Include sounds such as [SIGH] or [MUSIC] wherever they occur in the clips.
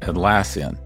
Atlassian.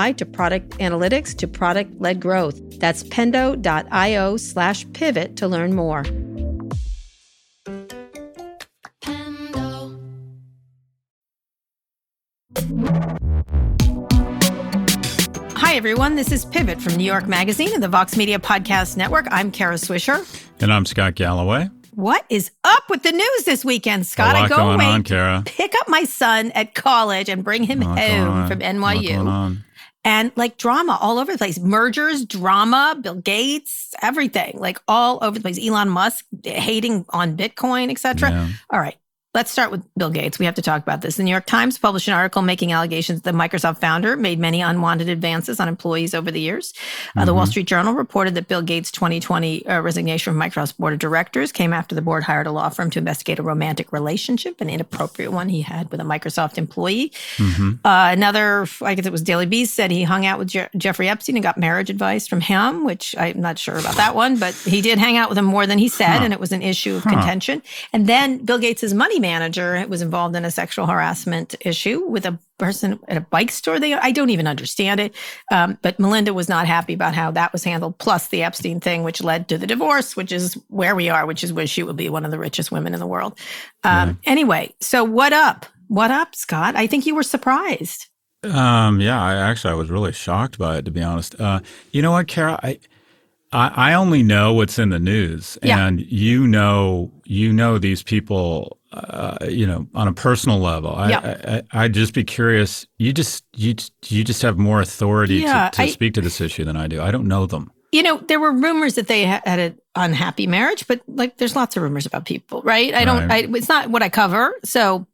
to product analytics to product led growth. That's pendo.io slash pivot to learn more. Hi, everyone. This is Pivot from New York Magazine and the Vox Media Podcast Network. I'm Kara Swisher. And I'm Scott Galloway. What is up with the news this weekend, Scott? A lot I go going away on, Kara. pick up my son at college and bring him A going home on. from A lot going NYU. And like drama all over the place. Mergers, drama, Bill Gates, everything. Like all over the place. Elon Musk hating on Bitcoin, etc. Yeah. All right. Let's start with Bill Gates. We have to talk about this. The New York Times published an article making allegations that the Microsoft founder made many unwanted advances on employees over the years. Uh, the Wall Mhm. Street Journal reported that Bill Gates' 2020 uh, resignation from Microsoft's board of directors came after the board hired a law firm to investigate a romantic relationship, an inappropriate one he had with a Microsoft employee. Mhm. Uh, another, I guess it was Daily Beast, said he hung out with Je- Jeffrey Epstein and got marriage advice from him, which I'm not sure about that one, but he did hang out with him more than he said, Huh. and it was an issue of Huh. contention. And then Bill Gates' money manager was involved in a sexual harassment issue with a person at a bike store. They, I don't even understand it. Um, but Melinda was not happy about how that was handled, plus the Epstein thing, which led to the divorce, which is where we are, which is where she would be one of the richest women in the world. Um, Anyway, so what up? What up, Scott? I think you were surprised. Um, yeah, I actually I was really shocked by it to be honest. Uh, you know what, Kara? I, I I only know what's in the news, Yeah. and you know you know these people, uh, you know, on a personal level. I, Yeah. I, I I'd just be curious. You just you you just have more authority Yeah, to, to I- speak to this issue than I do. I don't know them. You know, there were rumors that they had an unhappy marriage, but like, there's lots of rumors about people, right? I don't. Right. I, it's not what I cover. So,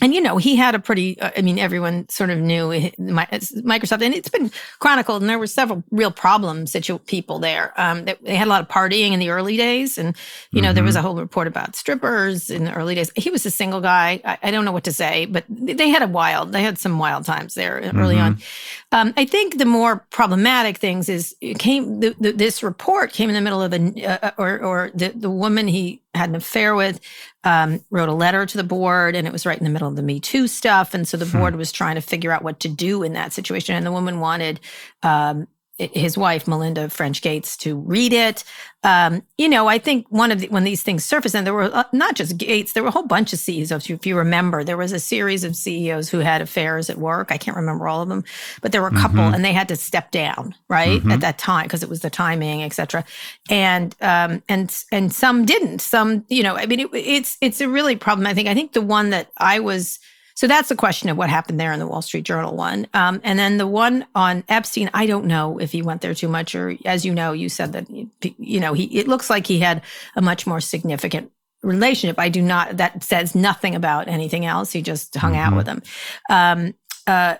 and you know, he had a pretty. uh, I mean, everyone sort of knew Microsoft, and it's been chronicled, and there were several real problem situ- people there. Um, that they had a lot of partying in the early days, and you know, there was a whole report about strippers in the early days. He was a single guy. I, I don't know what to say, but they had a wild. They had some wild times there early Mhm. on. Um, I think the more problematic things is it came. The, the, this report came in the middle of the uh, or or the the woman he had an affair with um, wrote a letter to the board, and it was right in the middle of the Me Too stuff, and so the board was trying to figure out what to do in that situation, and the woman wanted. Um, his wife, Melinda French Gates, to read it. Um, you know, I think one of the, when these things surfaced, and there were uh, not just Gates, there were a whole bunch of CEOs. If you remember, there was a series of CEOs who had affairs at work. I can't remember all of them, but there were a couple, Mhm. and they had to step down right Mhm. at that time because it was the timing, etc. And um, and and some didn't. Some, you know, I mean, it, it's it's a really problem. I think. I think the one that I was. So that's the question of what happened there in the Wall Street Journal one. Um, and then the one on Epstein, I don't know if he went there too much, or as you know, you said that you know he. It looks like he had a much more significant relationship. I do not. That says nothing about anything else. He just hung out Mhm. with him. Um, uh,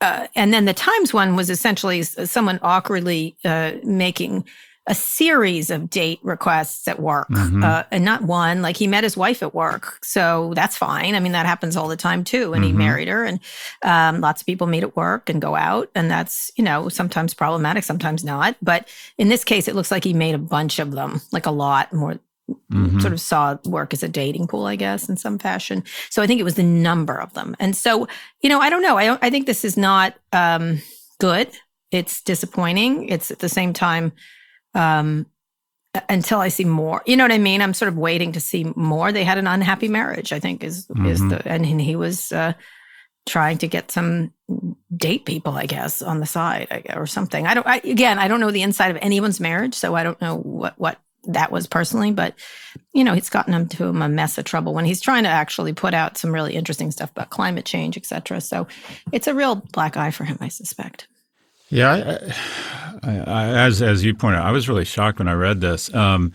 uh, and then the Times one was essentially someone awkwardly uh, making a series of date requests at work, Mhm. uh, and not one. Like he met his wife at work, so that's fine. I mean, that happens all the time too. And he Mhm. married her, and um, lots of people meet at work and go out, and that's you know sometimes problematic, sometimes not. But in this case, it looks like he made a bunch of them, like a lot more Mhm. sort of saw work as a dating pool, I guess, in some fashion. So I think it was the number of them. And so, you know, I don't know. I don't, I think this is not um, good. It's disappointing. It's at the same time, um, until I see more. You know what I mean? I'm sort of waiting to see more. They had an unhappy marriage, I think, is mm-hmm. is the and he was uh, trying to get some date people, I guess, on the side or something. I don't. I, again, I don't know the inside of anyone's marriage, so I don't know what what that was personally. But you know, it's gotten him to him a mess of trouble when he's trying to actually put out some really interesting stuff about climate change, etc. So it's a real black eye for him, I suspect. Yeah, I, I, as as you pointed out, I was really shocked when I read this, um,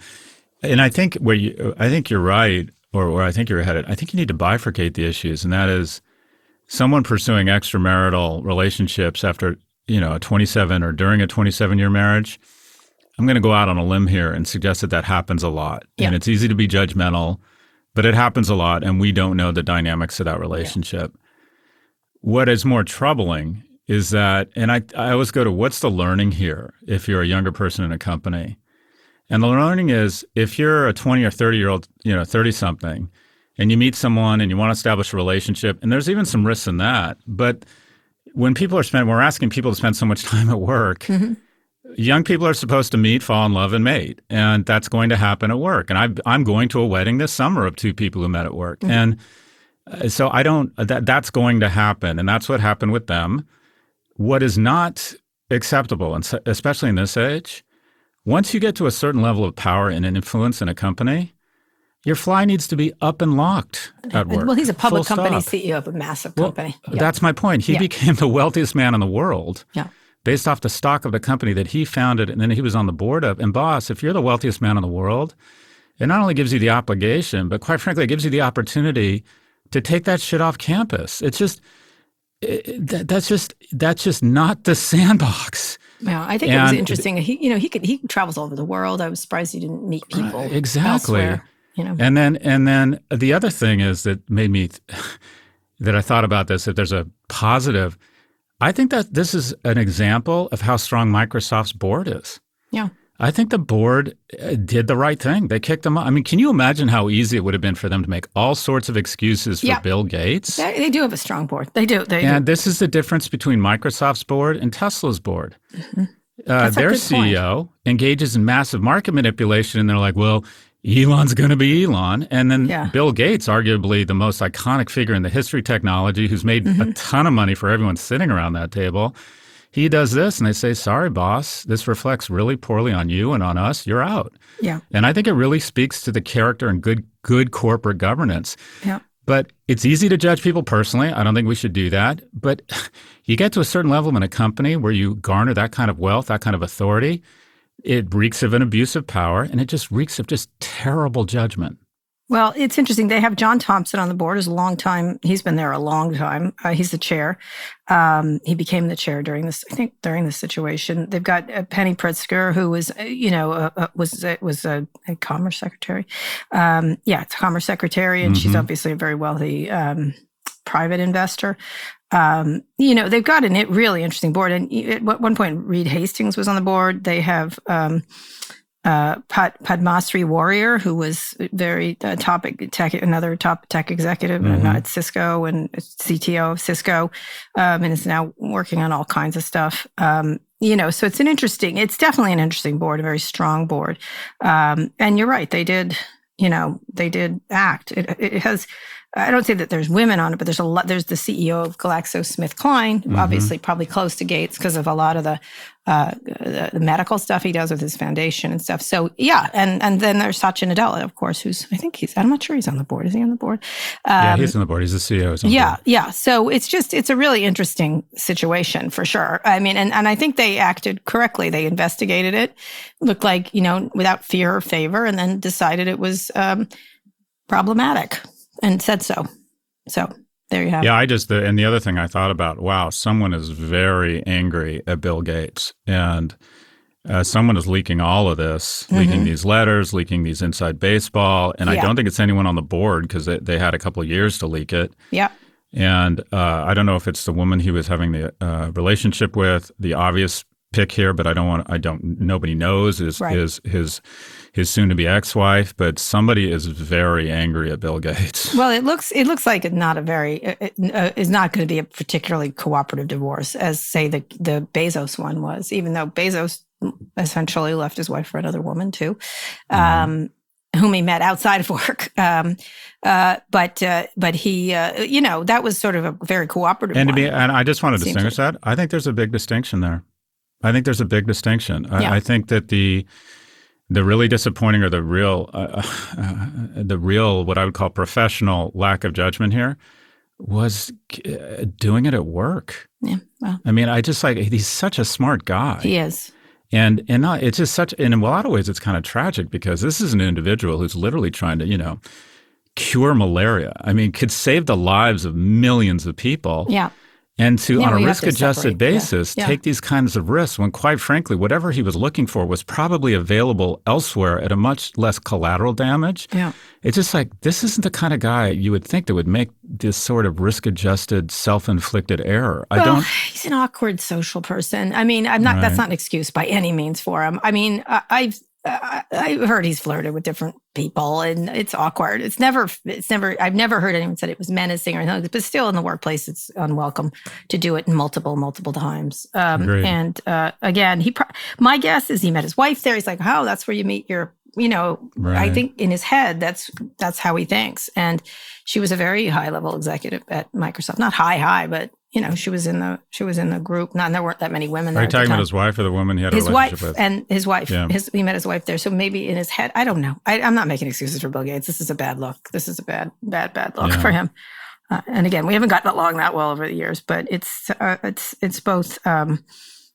and I think where you, I think you're right, or where I think you're headed. I think you need to bifurcate the issues, and that is someone pursuing extramarital relationships after you know a 27 or during a 27 year marriage i'm going to go out on a limb here and suggest that that happens a lot yeah. and it's easy to be judgmental but it happens a lot and we don't know the dynamics of that relationship yeah. what is more troubling is that and I, I always go to what's the learning here if you're a younger person in a company and the learning is if you're a 20 or 30 year old you know 30 something and you meet someone and you want to establish a relationship, and there's even some risks in that. But when people are spending, we're asking people to spend so much [LAUGHS] time at work. Mm-hmm. Young people are supposed to meet, fall in love, and mate, and that's going to happen at work. And I, I'm going to a wedding this summer of two people who met at work, mm-hmm. and uh, so I don't. That that's going to happen, and that's what happened with them. What is not acceptable, and especially in this age, once you get to a certain level of power and influence in a company, your fly needs to be up and locked at work. Well, he's a public company stop. CEO of a massive company. Well, That's my point. He yeah. became [LAUGHS] the wealthiest man in the world. Yeah. Based off the stock of the company that he founded and then he was on the board of. And boss, if you're the wealthiest man in the world, it not only gives you the obligation, but quite frankly, it gives you the opportunity to take that shit off campus. It's just it, that, that's just that's just not the sandbox. Yeah, I think and it was interesting. He, you know, he could he travels all over the world. I was surprised he didn't meet people. exactly. Elsewhere you know. And then and then the other thing is that made me [LAUGHS] that I thought about this. If there's a positive, I think that this is an example of how strong Microsoft's board is. Yeah. I think the board uh, did the right thing. They kicked them. Out. I mean, can you imagine how easy it would have been for them to make all sorts of excuses for yeah. Bill Gates? They, they, do have a strong board. They do. They and do. this is the difference between Microsoft's board and Tesla's board. Mm-hmm. Uh, their CEO point. engages in massive market manipulation, and they're like, "Well, Elon's going to be Elon. And then yeah. Bill Gates, arguably the most iconic figure in the history of technology, who's made mm-hmm. a ton of money for everyone sitting around that table. He does this, and they say, Sorry, boss, this reflects really poorly on you and on us. You're out. Yeah. And I think it really speaks to the character and good, good corporate governance. Yeah. But it's easy to judge people personally. I don't think we should do that. But [LAUGHS] you get to a certain level in a company where you garner that kind of wealth, that kind of authority it reeks of an abuse of power and it just reeks of just terrible judgment. Well, it's interesting. They have John Thompson on the board. Is a long time. He's been there a long time. Uh, he's the chair. Um, he became the chair during this. I think during this situation. They've got uh, Penny Pritzker, who was, uh, you know, uh, uh was uh, was a, a, commerce secretary. Um, yeah, it's a commerce secretary, and mm-hmm. she's obviously a very wealthy um, private investor um, you know, they've got a really interesting board. And at one point, Reed Hastings was on the board. They have um, uh, Pad- Padmasree Warrior, who was very uh, top tech, another top tech executive mm-hmm. at Cisco and CTO of Cisco, um, and is now working on all kinds of stuff. Um, you know, so it's an interesting, it's definitely an interesting board, a very strong board. Um, and you're right, they did, you know, they did act. It, it has I don't say that there's women on it, but there's a lot. There's the CEO of GlaxoSmithKline, mm-hmm. obviously probably close to Gates because of a lot of the, uh, the, the medical stuff he does with his foundation and stuff. So yeah, and and then there's Satya Nadella, of course, who's I think he's I'm not sure he's on the board. Is he on the board? Um, yeah, he's on the board. He's the CEO. yeah, yeah. So it's just it's a really interesting situation for sure. I mean, and and I think they acted correctly. They investigated it, looked like you know without fear or favor, and then decided it was um, problematic and said so. So there you have yeah, it. Yeah, I just, the, and the other thing I thought about, wow, someone is very angry at Bill Gates. And uh, someone is leaking all of this, mm-hmm. leaking these letters, leaking these inside baseball. And yeah. I don't think it's anyone on the board because they, they, had a couple of years to leak it. Yeah. And uh, I don't know if it's the woman he was having the uh, relationship with, the obvious pick here, but I don't want. I don't. Nobody knows is Right. is his his soon to be ex wife, but somebody is very angry at Bill Gates. [LAUGHS] Well, it looks it looks like it's not a very it, uh, is not going to be a particularly cooperative divorce, as say the the Bezos one was. Even though Bezos essentially left his wife for another woman too, um, whom he met outside of [LAUGHS] work. Um, uh, but uh, but he, uh, you know, that was sort of a very cooperative. And to one. be, and I just want to distinguish that. I think there's a big distinction there. I think there's a big distinction. I, Yeah. I think that the the really disappointing or the real uh, uh, the real what I would call professional lack of judgment here was uh, doing it at work. yeah, well, I mean, I just like he's such a smart guy. he is. And and not, it's just such and in a lot of ways it's kind of tragic because this is an individual who's literally trying to, you know, cure malaria. I mean, could save the lives of millions of people. Yeah. And to Yeah, on a risk adjusted basis Yeah. take these kinds of risks when quite frankly whatever he was looking for was probably available elsewhere at a much less collateral damage. Yeah. It's just like this isn't the kind of guy you would think that would make this sort of risk adjusted self inflicted error. I don't he's an awkward social person. I mean, I'm not. That's not an excuse by any means for him. I mean, I, I've I, I've heard he's flirted with different people, and it's awkward. It's never. It's never. I've never heard anyone said it was menacing or anything. But still, in the workplace, it's unwelcome to do it multiple, multiple times. Um, and uh, again, he. Pro- my guess is he met his wife there. He's like, oh, that's where you meet your. You know, I think in his head, that's that's how he thinks. And she was a very high level executive at Microsoft. Not high, high, but you know, she was in the she was in the group. Not and there weren't that many women. are There you talking about his wife or the woman he had a his relationship wife with? and his wife? Yeah. His he met his wife there. So maybe in his head, I don't know. I, I'm not making excuses for Bill Gates. This is a bad look. This is a bad, bad, bad look Yeah. for him. Uh, and again, we haven't gotten along that well over the years, but it's uh, it's it's both. Um,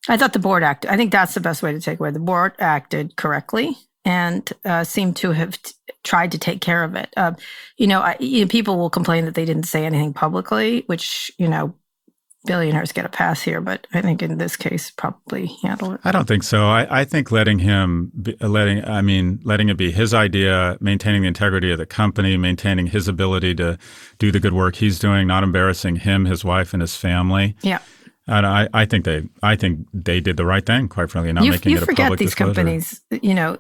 I thought the board acted. I think that's the best way to take away. The board acted correctly and uh, seemed to have t- tried to take care of it. Uh, you know, I, you know, people will complain that they didn't say anything publicly, which you know, billionaires get a pass here, but I think in this case, probably handle it. I don't think so. I, I think letting him, be, uh, letting, I mean, letting it be his idea, maintaining the integrity of the company, maintaining his ability to do the good work he's doing, not embarrassing him, his wife, and his family. Yeah. And I, I think they, I think they did the right thing, quite frankly, not you, making you it a forget public these disclosure. companies you know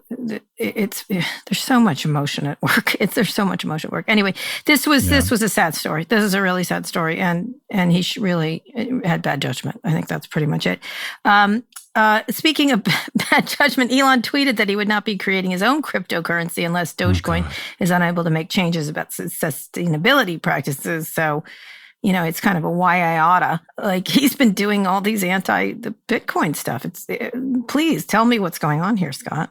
it's [SIGHS] there's so much emotion at work. [LAUGHS] It's there's so much emotion at work. Anyway this was this was a sad story. This is a really sad story and and he really uh, had bad judgment. I think that's pretty much it. Um uh, speaking of [LAUGHS] bad judgment, Elon tweeted that he would not be creating his own cryptocurrency unless Oh, Dogecoin is unable to make changes about sustainability practices. So, you know, it's kind of a why I oughta. Like [LAUGHS] he's been doing all these anti the Bitcoin stuff. It's uh, please tell me what's going on here, Scott.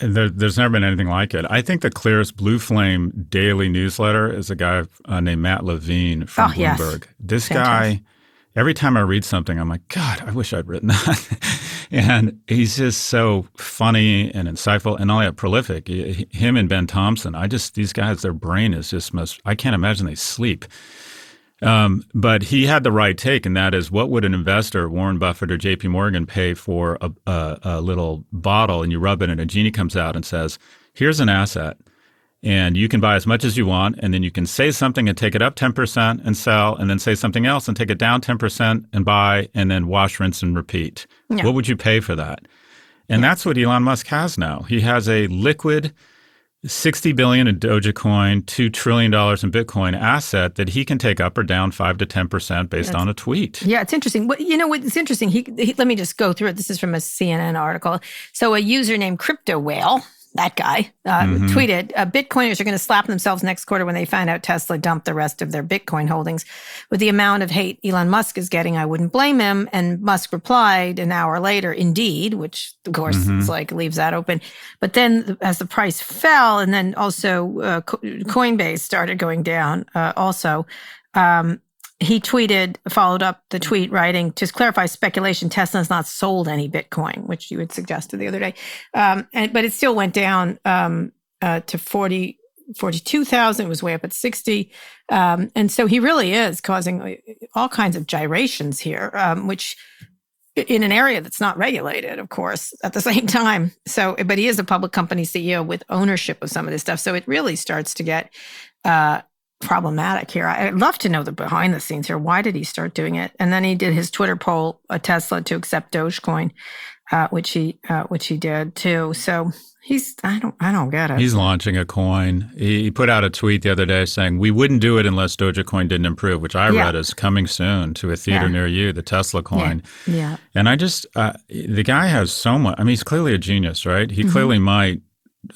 There, there's never been anything like it. I think the clearest Blue Flame daily newsletter is a guy uh, named Matt Levine from Oh, yes. Bloomberg. This Fantastic. guy, every time I read something, I'm like, God, I wish I'd written [LAUGHS] that. and he's just so funny and insightful and all that, prolific. Him and Ben Thompson, I just, these guys, their brain is just most, I can't imagine they sleep. Um, but he had the right take, and that is what would an investor, Warren Buffett or JP Morgan, pay for a, a, a little bottle and you rub it and a genie comes out and says, Here's an asset, and you can buy as much as you want, and then you can say something and take it up 10% and sell, and then say something else and take it down 10% and buy, and then wash, rinse, and repeat. Yeah. What would you pay for that? And that's what Elon Musk has now. He has a liquid 60 billion in Dogecoin, 2 trillion dollars in Bitcoin asset that he can take up or down 5 to 10% based on a tweet. Yeah, it's interesting. What you know what's interesting? He, he let me just go through it. This is from a CNN article. So a user named Crypto Whale, that guy, uh, Mhm. tweeted, uh, "Bitcoiners are going to slap themselves next quarter when they find out Tesla dumped the rest of their Bitcoin holdings. With the amount of hate Elon Musk is getting, I wouldn't blame him." And Musk replied an hour later, "Indeed," which of course Mhm. is like leaves that open. But then, as the price fell, and then also uh, Co- Coinbase started going down, uh, also. Um, he tweeted, followed up the tweet, writing, to clarify speculation, Tesla has not sold any Bitcoin, which you had suggested the other day. Um, and, but it still went down um, uh, to 40, 42,000. It was way up at 60. Um, and so he really is causing uh, all kinds of gyrations here, um, which in an area that's not regulated, of course, at the [LAUGHS] same time. So, but he is a public company CEO with ownership of some of this stuff. So it really starts to get uh, problematic here. I'd love to know the behind the scenes here. Why did he start doing it? And then he did his Twitter poll, a Tesla to accept Dogecoin, uh, which he uh, which he did too. So He's I don't I don't get it. He's launching a coin. He put out a tweet the other day saying we wouldn't do it unless Dogecoin didn't improve, which I yeah. read as coming soon to a theater yeah. near you, the Tesla coin. Yeah. yeah. And I just uh, the guy has so much. I mean, he's clearly a genius, right? He mm-hmm. clearly might.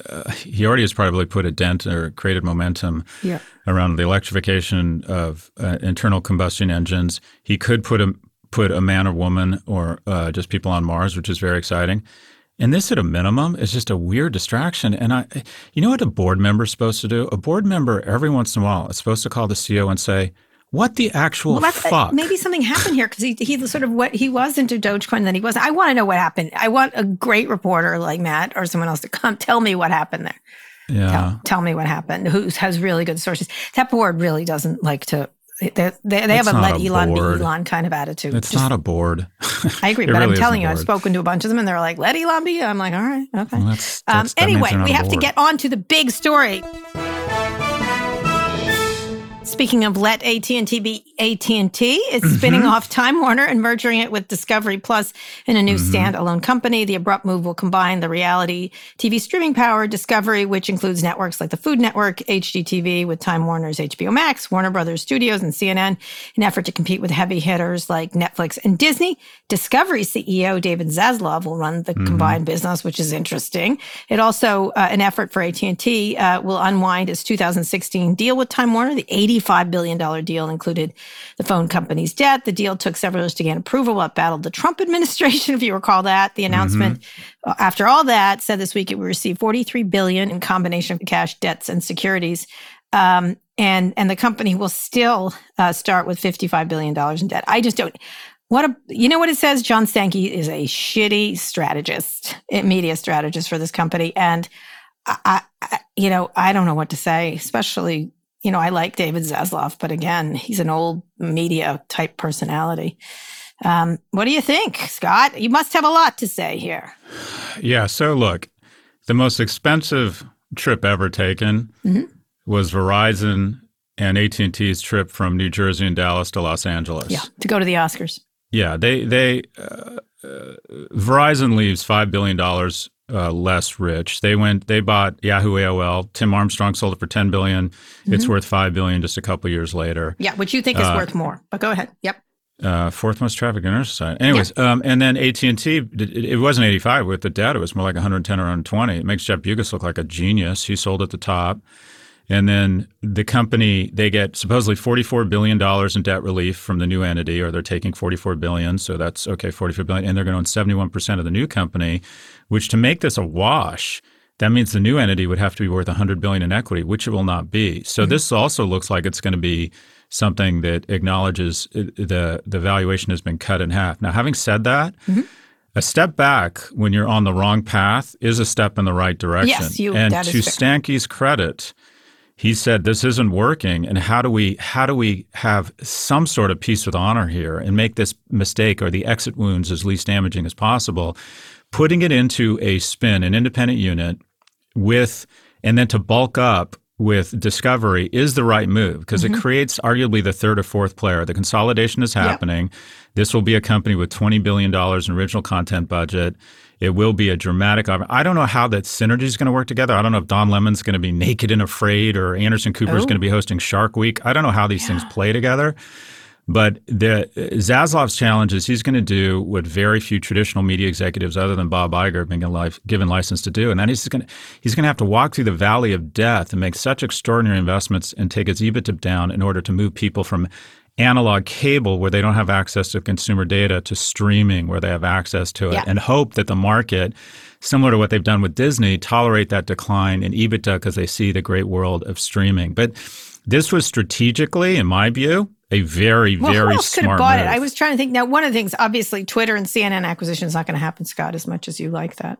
Uh, he already has probably put a dent or created momentum yeah. around the electrification of uh, internal combustion engines. He could put a put a man or woman or uh, just people on Mars, which is very exciting. And this, at a minimum, is just a weird distraction. And I, you know what a board member is supposed to do? A board member, every once in a while, is supposed to call the CEO and say, "What the actual well, fuck?" maybe something happened here because he he sort of what he was into Dogecoin, then he wasn't. I want to know what happened. I want a great reporter like Matt or someone else to come tell me what happened there. Yeah. Tell, tell me what happened. Who has really good sources? That board really doesn't like to they, they, they have a let Elon board. be Elon kind of attitude. It's Just, not a board. I agree, [LAUGHS] but really I'm telling you, I've spoken to a bunch of them and they're like, let Elon be. I'm like, all right, okay. Well, that's, that's, um, anyway, we have to get on to the big story. Speaking of let AT&T be AT&T, it's mm-hmm. spinning off Time Warner and merging it with Discovery Plus in a new mm-hmm. standalone company. The abrupt move will combine the reality TV streaming power Discovery, which includes networks like the Food Network, HGTV, with Time Warner's HBO Max, Warner Brothers Studios, and CNN, in effort to compete with heavy hitters like Netflix and Disney. Discovery CEO David Zaslav will run the mm-hmm. combined business, which is interesting. It also uh, an effort for AT&T uh, will unwind its 2016 deal with Time Warner, the 85 $5 billion deal included the phone company's debt. The deal took several years to gain approval. It battled the Trump [LAUGHS] administration, if you recall that. The announcement mm-hmm. after all that said this week it would receive 43 billion in combination of cash, debts, and securities. Um, and and the company will still uh, start with 55 billion dollars in debt. I just don't. What a you know what it says. John Stankey is a shitty strategist, media strategist for this company, and I, I, you know I don't know what to say, especially you know, I like David Zaslav, but again, he's an old media type personality. Um, what do you think, Scott? You must have a lot to say here. Yeah. So, look, the most expensive trip ever taken mm-hmm. was Verizon and AT and T's trip from New Jersey and Dallas to Los Angeles. Yeah, to go to the Oscars. Yeah, they they uh, uh, Verizon leaves five billion dollars uh, less rich. They went, they bought Yahoo AOL. Tim Armstrong sold it for ten billion. Mm-hmm. It's worth five billion just a couple years later. Yeah, which you think is uh, worth more. But go ahead. Yep. Uh, fourth most traffic in our society. Anyways, yeah. um, and then AT and T. It, wasn't eighty five with the debt. It was more like one hundred ten or one hundred twenty. It makes Jeff Bewkes look like a genius. He sold at the top. And then the company, they get supposedly $44 billion in debt relief from the new entity, or they're taking 44 billion. So that's okay, 44 billion. And they're going to own 71% of the new company, which to make this a wash, that means the new entity would have to be worth 100 billion in equity, which it will not be. So mm-hmm. this also looks like it's going to be something that acknowledges uh, the the valuation has been cut in half. Now, having said that, mm-hmm. a step back when you're on the wrong path is a step in the right direction. Yes, you, and to Stankey's credit, he said this isn't working and how do we how do we have some sort of peace with honor here and make this mistake or the exit wounds as least damaging as possible putting it into a spin an independent unit with and then to bulk up with discovery is the right move because mm-hmm. it creates arguably the third or fourth player the consolidation is happening yep. this will be a company with 20 billion dollars in original content budget it will be a dramatic. I don't know how that synergy is going to work together. I don't know if Don Lemon's going to be naked and afraid, or Anderson Cooper is oh. going to be hosting Shark Week. I don't know how these yeah. things play together. But the Zaslav's challenge is he's going to do what very few traditional media executives, other than Bob Iger, have been life, given license to do, and then he's going to he's going to have to walk through the valley of death and make such extraordinary investments and take his EBITDA down in order to move people from analog cable where they don't have access to consumer data to streaming where they have access to it yeah. and hope that the market similar to what they've done with Disney tolerate that decline in EBITDA because they see the great world of streaming. But this was strategically in my view a very well, very who else could have bought move. it i was trying to think. Now one of the things obviously twitter and cnn acquisition is not going to happen scott as much as you like that.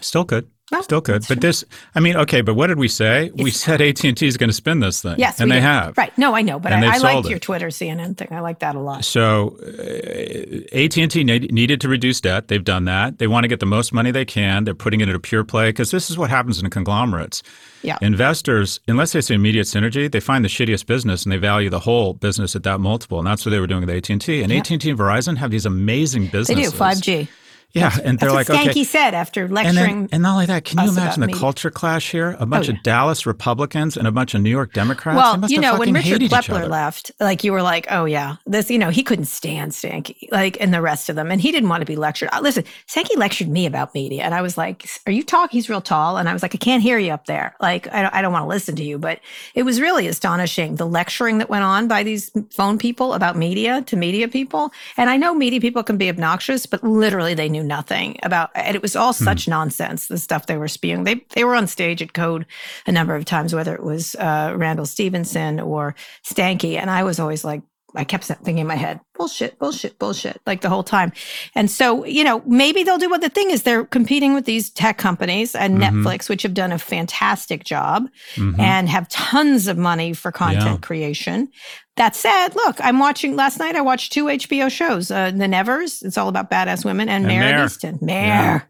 Still could Well, Still could, but this, I mean, okay, but what did we say? we said AT and T is going to spin this thing, Yes, and they did. have. Right. No, I know, but I, I liked it. your Twitter CNN thing. I like that a lot. So uh, AT and T needed to reduce debt. They've done that. They want to get the most money they can. They're putting it in a pure play because this is what happens in conglomerates. Yeah. Investors, unless they see immediate synergy, they find the shittiest business and they value the whole business at that multiple, and that's what they were doing with AT and T. And AT and T and Verizon have these amazing businesses. They do 5G. Yeah, and they're That's like, what Stankey okay. said after And, lecturing. then, and not only that, can you imagine the media. culture clash here? A bunch yeah. of Dallas Republicans and a bunch of New York Democrats. They well, you know, when Richard hated each Plepler other. left, like you were like, oh yeah, this, you know, he couldn't stand Stankey, like, and the rest of them, and he didn't want to be lectured. Uh, Listen, Stankey lectured me about media, and I was like, "Are you talking?" He's real tall, and I was like, "I can't hear you up there. Like, I don't, I don't want to listen to you." But it was really astonishing the lecturing that went on by these phone people about media to media people. And I know media people can be obnoxious, but literally they knew nothing about, and it was all Hmm. such nonsense. The stuff they were spewing. They they were on stage at Code a number of times, whether it was uh, Randall Stephenson or Stankey, and I was always like. I kept thinking in my head, bullshit, bullshit, bullshit, like the whole time. And so, you know, maybe they'll do what the thing is they're competing with these tech companies and Mhm. Netflix, which have done a fantastic job Mhm. and have tons of money for content Yeah. creation. That said, look, I'm watching last night. I watched two HBO shows, uh, The Nevers. It's all about badass women, and, And Mare Mare. of Easttown. Mare,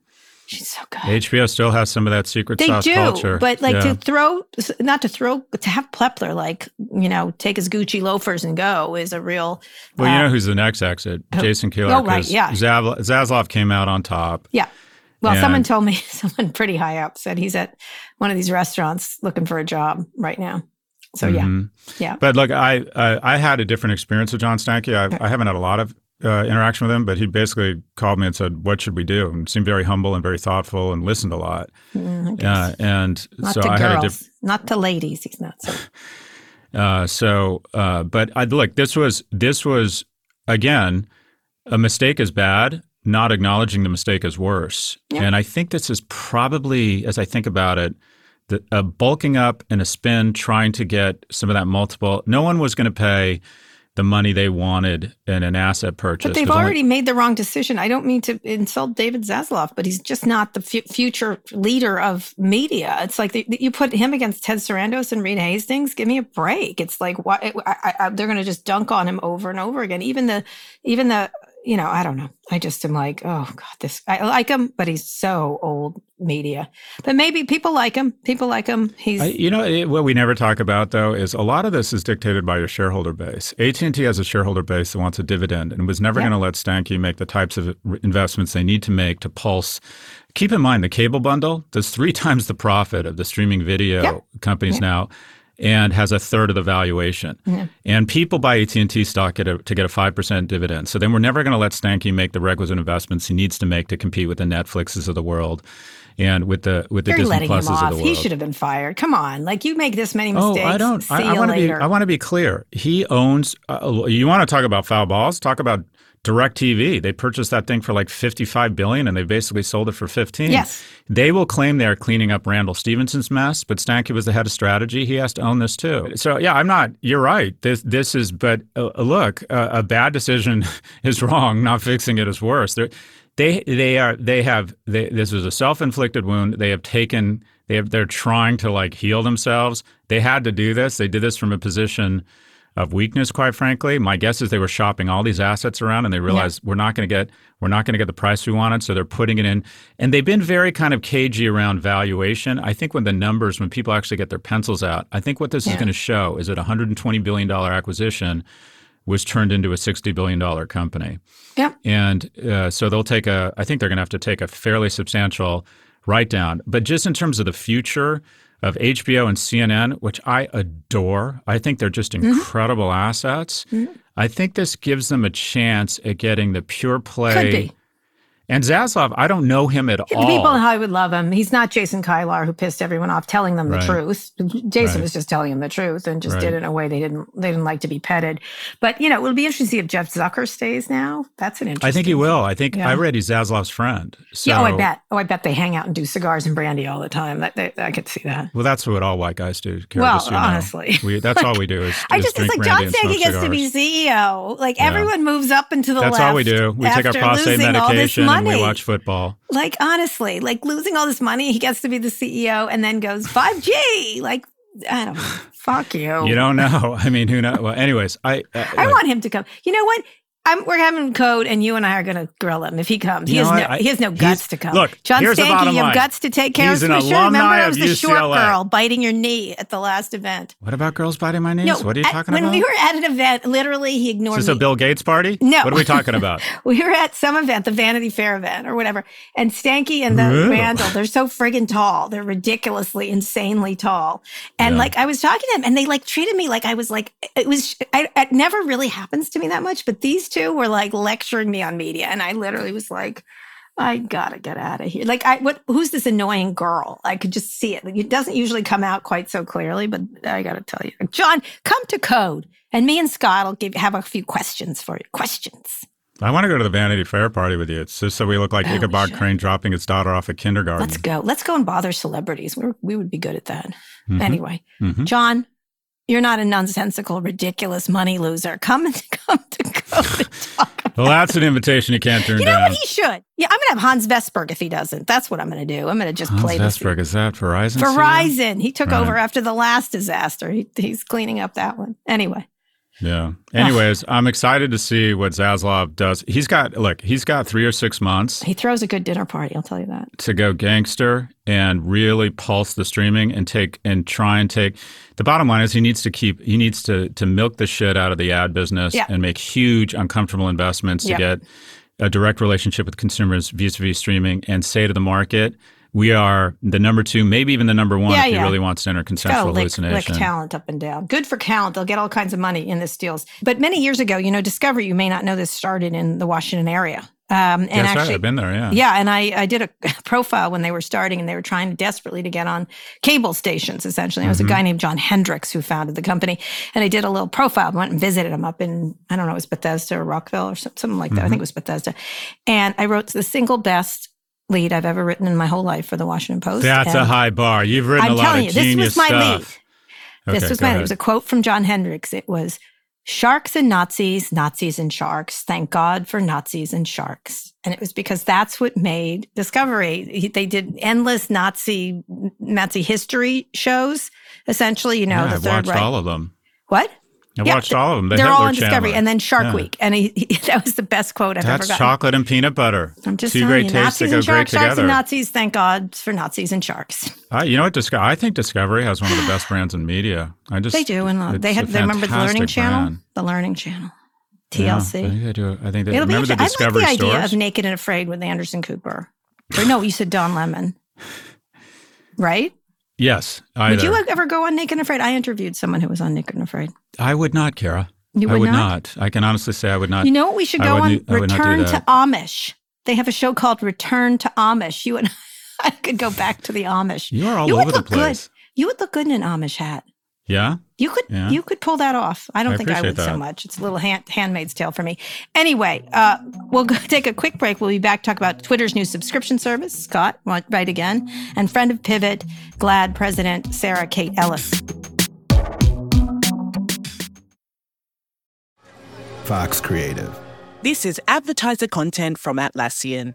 she's so good. HBO still has some of that secret They sauce do, culture. but like Yeah. to throw, not to throw, to have Plepler like you know take his Gucci loafers and go is a real. Well, you uh, know who's the next exit? who? Jason Kilar. Oh, right, yeah. Zav- Zaslav came out on top. Yeah. Well, And- someone told me, [LAUGHS] someone pretty high up said he's at one of these restaurants looking for a job right now. So yeah, Mhm. yeah. But look, I I, I had a different experience with John Stankey. I, I haven't had a lot of uh, interaction with him, but he basically called me and said, "What should we do?" and seemed very humble and very thoughtful and listened a lot. Mm, Uh, and not so I girls, had a different. not to ladies. He's not so. [LAUGHS] Uh, so, uh, but I look. This was this was again a mistake is bad. Not acknowledging the mistake is worse. Yeah. And I think this is probably, as I think about it, the, a bulking up and a spin, trying to get some of that multiple. No one was going to pay the money they wanted in an asset purchase. But they've There's only- already made the wrong decision. I don't mean to insult David Zaslav, but he's just not the fu- future leader of media. It's like the, you put him against Ted Sarandos and Reed Hastings. Give me a break. It's like why I, I, they're going to just dunk on him over and over again. Even the, even the, you know, I don't know. I just am like, oh god, this. I like him, but he's so old media. But maybe people like him. People like him. He's I, you know it, what we never talk about though is a lot of this is dictated by your shareholder base. AT and T has a shareholder base that wants a dividend and was never Yeah. going to let Stankey make the types of investments they need to make to pulse. Keep in mind the cable bundle does three [LAUGHS] times the profit of the streaming video Yeah. companies now, and has a third of the valuation. Yeah. And people buy AT and T stock at a, to get a five percent dividend. So then we're never going to let Stankey make the requisite investments he needs to make to compete with the Netflixes of the world. And with the with the you're Disney Pluses of off. the world, He should have been fired. Come on, like you make this many mistakes. Oh. I don't. See I, I want to be. I want to be clear. He owns. Uh, you want to talk about foul balls? Talk about Direct TV. They purchased that thing for like fifty-five billion, and they basically sold it for fifteen. Yes. They will claim they're cleaning up Randall Stephenson's mess, but Stankey was the head of strategy. He has to own this too. So yeah, I'm not. You're right. This this is. But uh, look, uh, a bad decision [LAUGHS] is wrong. Not fixing it is worse. They're, they they are they have they, this is a self-inflicted wound. They have taken they have they're trying to like heal themselves. They had to do this. They did this from a position of weakness, quite frankly. My guess is they were shopping all these assets around and they realized we're not going to get we're not going to get the price we wanted, so they're putting it in. And they've been very kind of cagey around valuation. I think when the numbers, when people actually get their pencils out, I think what this is going to show is that a 120 billion dollar acquisition was turned into a 60 billion dollar company. Yep. And uh, so they'll take a, I think they're going to have to take a fairly substantial write down. But just in terms of the future of HBO and CNN, which I adore, I think they're just Mm-hmm. incredible assets. I think this gives them a chance at getting the pure play. And Zaslav, I don't know him at The all. people in Hollywood love him. He's not Jason Kilar who pissed everyone off, telling them the Right. truth. Jason Right. was just telling them the truth and just Right. did it in a way they didn't they didn't like to be petted. But you know, it'll be interesting to see if Jeff Zucker stays now. That's an interesting. I think he will. I think Yeah. I read he's Zaslav's friend. So, yeah, oh, I bet. Oh, I bet they hang out and do cigars and brandy all the time. That, that- I could see that. Well, that's what all white guys do. Kara, Well, you know. honestly. we, [LAUGHS] that's all we do is, I is just it's like John smoke gets to be. CEO. Like Yeah. everyone moves up into the left. That's all we do. We take our prostate losing all this medication and and we watch football. Like honestly, like losing all this money, he gets to be the CEO and then goes 5G. Like I don't know. [LAUGHS] Fuck you. You don't know. I mean, who knows? Well, anyways, I uh, I want him to come. You know what? I'm, we're having code, and you and I are going to grill him if he comes. He has no, I, he has no guts to come. Look, John here's Stankey, you have guts to take care he's of an Sure. Remember, I was the UCLA. short girl biting your knee at the last event. What about girls biting my knees? No, what are you at, talking when about? When we were at an event, literally he ignored Is this me. a Bill Gates party? No. What are we talking about? [LAUGHS] we were at some event, the Vanity Fair event or whatever, and Stankey and the Randall, they're so friggin' tall. They're ridiculously, insanely tall. And yeah. like I was talking to them, and they like treated me like I was like it was. I, it never really happens to me that much, but these two were like lecturing me on media, and I literally was like. I gotta get out of here. Like, I what? Who's this annoying girl? I could just see it. Like, it doesn't usually come out quite so clearly, but I gotta tell you, John, come to code, and me and Scott will give have a few questions for you. Questions. I want to go to the Vanity Fair party with you. It's just so we look like oh, Ichabod Crane dropping his daughter off at kindergarten. Let's go. Let's go and bother celebrities. we we would be good at that. Mm-hmm. Anyway, mm-hmm. John, you're not a nonsensical, ridiculous money loser. Come and [LAUGHS] come to go to talk. Well, that's an invitation you can't turn down. You know down. what? He should. Yeah, I'm gonna have Hans Vestberg if he doesn't. That's what I'm gonna do. I'm gonna just Hans play Vestberg. Is that Verizon? Verizon. He took right. over after the last disaster. He, he's cleaning up that one. Anyway. Yeah. Anyways, I'm excited to see what Zaslav does. He's got look, he's got three or six months. He throws a good dinner party, I'll tell you that. To go gangster and really pulse the streaming and take and try and take the bottom line is he needs to keep he needs to to milk the shit out of the ad business yeah. and make huge uncomfortable investments yeah. to get a direct relationship with consumers vis-a-vis streaming and say to the market we are the number two, maybe even the number one yeah, if yeah. he really wants to enter consensual lick, hallucination. Lick talent up and down. Good for talent. They'll get all kinds of money in this deals. But many years ago, you know, Discovery, you may not know this, started in the Washington area. Um, and That's actually, right. I've been there, yeah. Yeah, and I, I did a [LAUGHS] profile when they were starting, and they were trying desperately to get on cable stations. Essentially, it was Mm-hmm. a guy named John Hendricks who founded the company, and I did a little profile. Went and visited him up in I don't know, it was Bethesda or Rockville or something like that. Mm-hmm. I think it was Bethesda, and I wrote the single best lead I've ever written in my whole life for the Washington Post. That's and a high bar. You've written I'm a lot telling of you, genius this was my stuff. lead. This Okay, was my ahead. It was a quote from John Hendricks. It was Sharks and Nazis, Nazis and sharks. Thank God for Nazis and sharks. And it was because that's what made Discovery. They did endless Nazi Nazi history shows. Essentially, you know, Yeah, the I've Third watched Reich. all of them. What? I Yeah, watched all of them. The They're all on Discovery, Channel. and then Shark Yeah. Week, and he, [LAUGHS] he- that was the best quote I've That's ever gotten. chocolate and peanut butter. I'm just Two telling great you, tastes that Nazis go great sharks, sharks together. and Nazis. Thank God for Nazis and sharks. [LAUGHS] I, you know what? Disco- I think Discovery has one of the best brands in media. I just They do, and uh, they had. They remember the Learning fantastic Channel, the Learning Channel, Yeah, I TLC. think they do. I think they It'll be remember the Discovery I like the idea of Naked and Afraid with Anderson Cooper. Or no, you said Don Lemon, [LAUGHS] right? Yes, Would you ever go on Naked and Afraid? I interviewed someone who was on Naked and Afraid. I would not, Kara. You I would would not? I can honestly say I would not. You know what we should go on? not Return to. Amish. They have a show called Return to Amish. You and [LAUGHS] I could go back to the Amish. you are all you would over the look place. good. You would look good in an Amish hat. Yeah. You could Yeah. you could pull that off. I don't I think I appreciate would so much. It's a little hand, handmaid's tale for me. Anyway, uh, we'll go [LAUGHS] take a quick break. We'll be back to talk about Twitter's new subscription service. Scott, right again, and friend of Pivot, GLAAD President Sarah Kate Ellis. Vox Creative. This is advertiser content from Atlassian.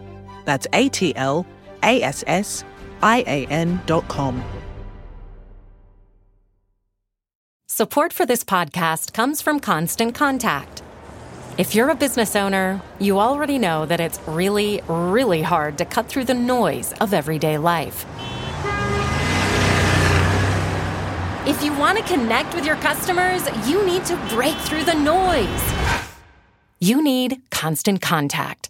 That's A T L A S S I A N dot com. Support for this podcast comes from Constant Contact. If you're a business owner, you already know that it's really, really hard to cut through the noise of everyday life. If you want to connect with your customers, you need to break through the noise. You need Constant Contact.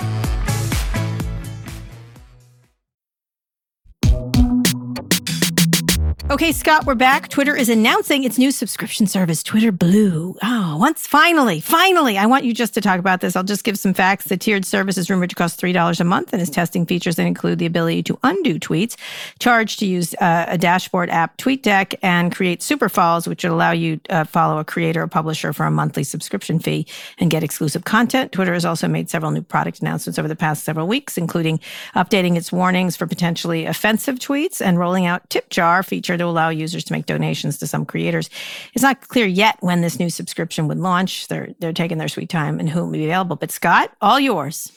Okay, Scott, we're back. Twitter is announcing its new subscription service, Twitter Blue. Oh, once finally, finally, I want you just to talk about this. I'll just give some facts. The tiered service is rumored to cost $3 a month and is testing features that include the ability to undo tweets, charge to use uh, a dashboard app, TweetDeck, and create super follows, which would allow you to uh, follow a creator or publisher for a monthly subscription fee and get exclusive content. Twitter has also made several new product announcements over the past several weeks, including updating its warnings for potentially offensive tweets and rolling out Tip Jar feature to allow users to make donations to some creators. It's not clear yet when this new subscription would launch. They're they're taking their sweet time and who will be available. But Scott, all yours.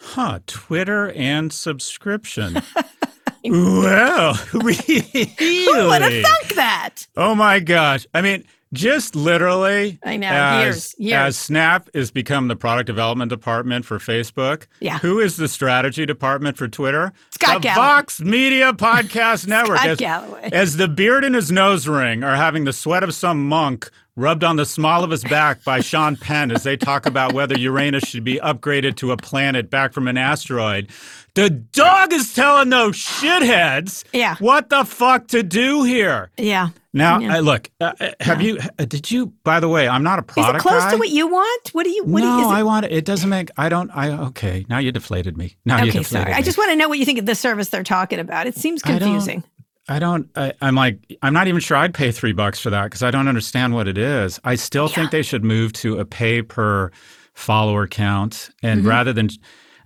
Huh, Twitter and subscription. [LAUGHS] well, [LAUGHS] really? Who would have thunk that? Oh my gosh. I mean, just literally, I know, as, years, years. as Snap has become the product development department for Facebook, Yeah. who is the strategy department for Twitter? Scott the Galloway. Vox Media Podcast [LAUGHS] Network. Scott as, Galloway. as the beard in his nose ring are having the sweat of some monk rubbed on the small of his back by Sean Penn as they talk about whether Uranus should be upgraded to a planet back from an asteroid. The dog is telling those shitheads Yeah. what the fuck to do here. Yeah. Now, Yeah. uh, look, uh, uh, have you, uh, did you, by the way, I'm not a product Is it close guy. to what you want? What do you? What no, do you, I want it. It doesn't make, I don't, I, okay, now you deflated me. Now you okay, deflated sorry. I just want to know what you think of the service they're talking about. It seems I confusing. I don't. I, I'm like, I'm not even sure I'd pay three bucks for that because I don't understand what it is. I still think they should move to a pay per follower count, and Mm-hmm. rather than,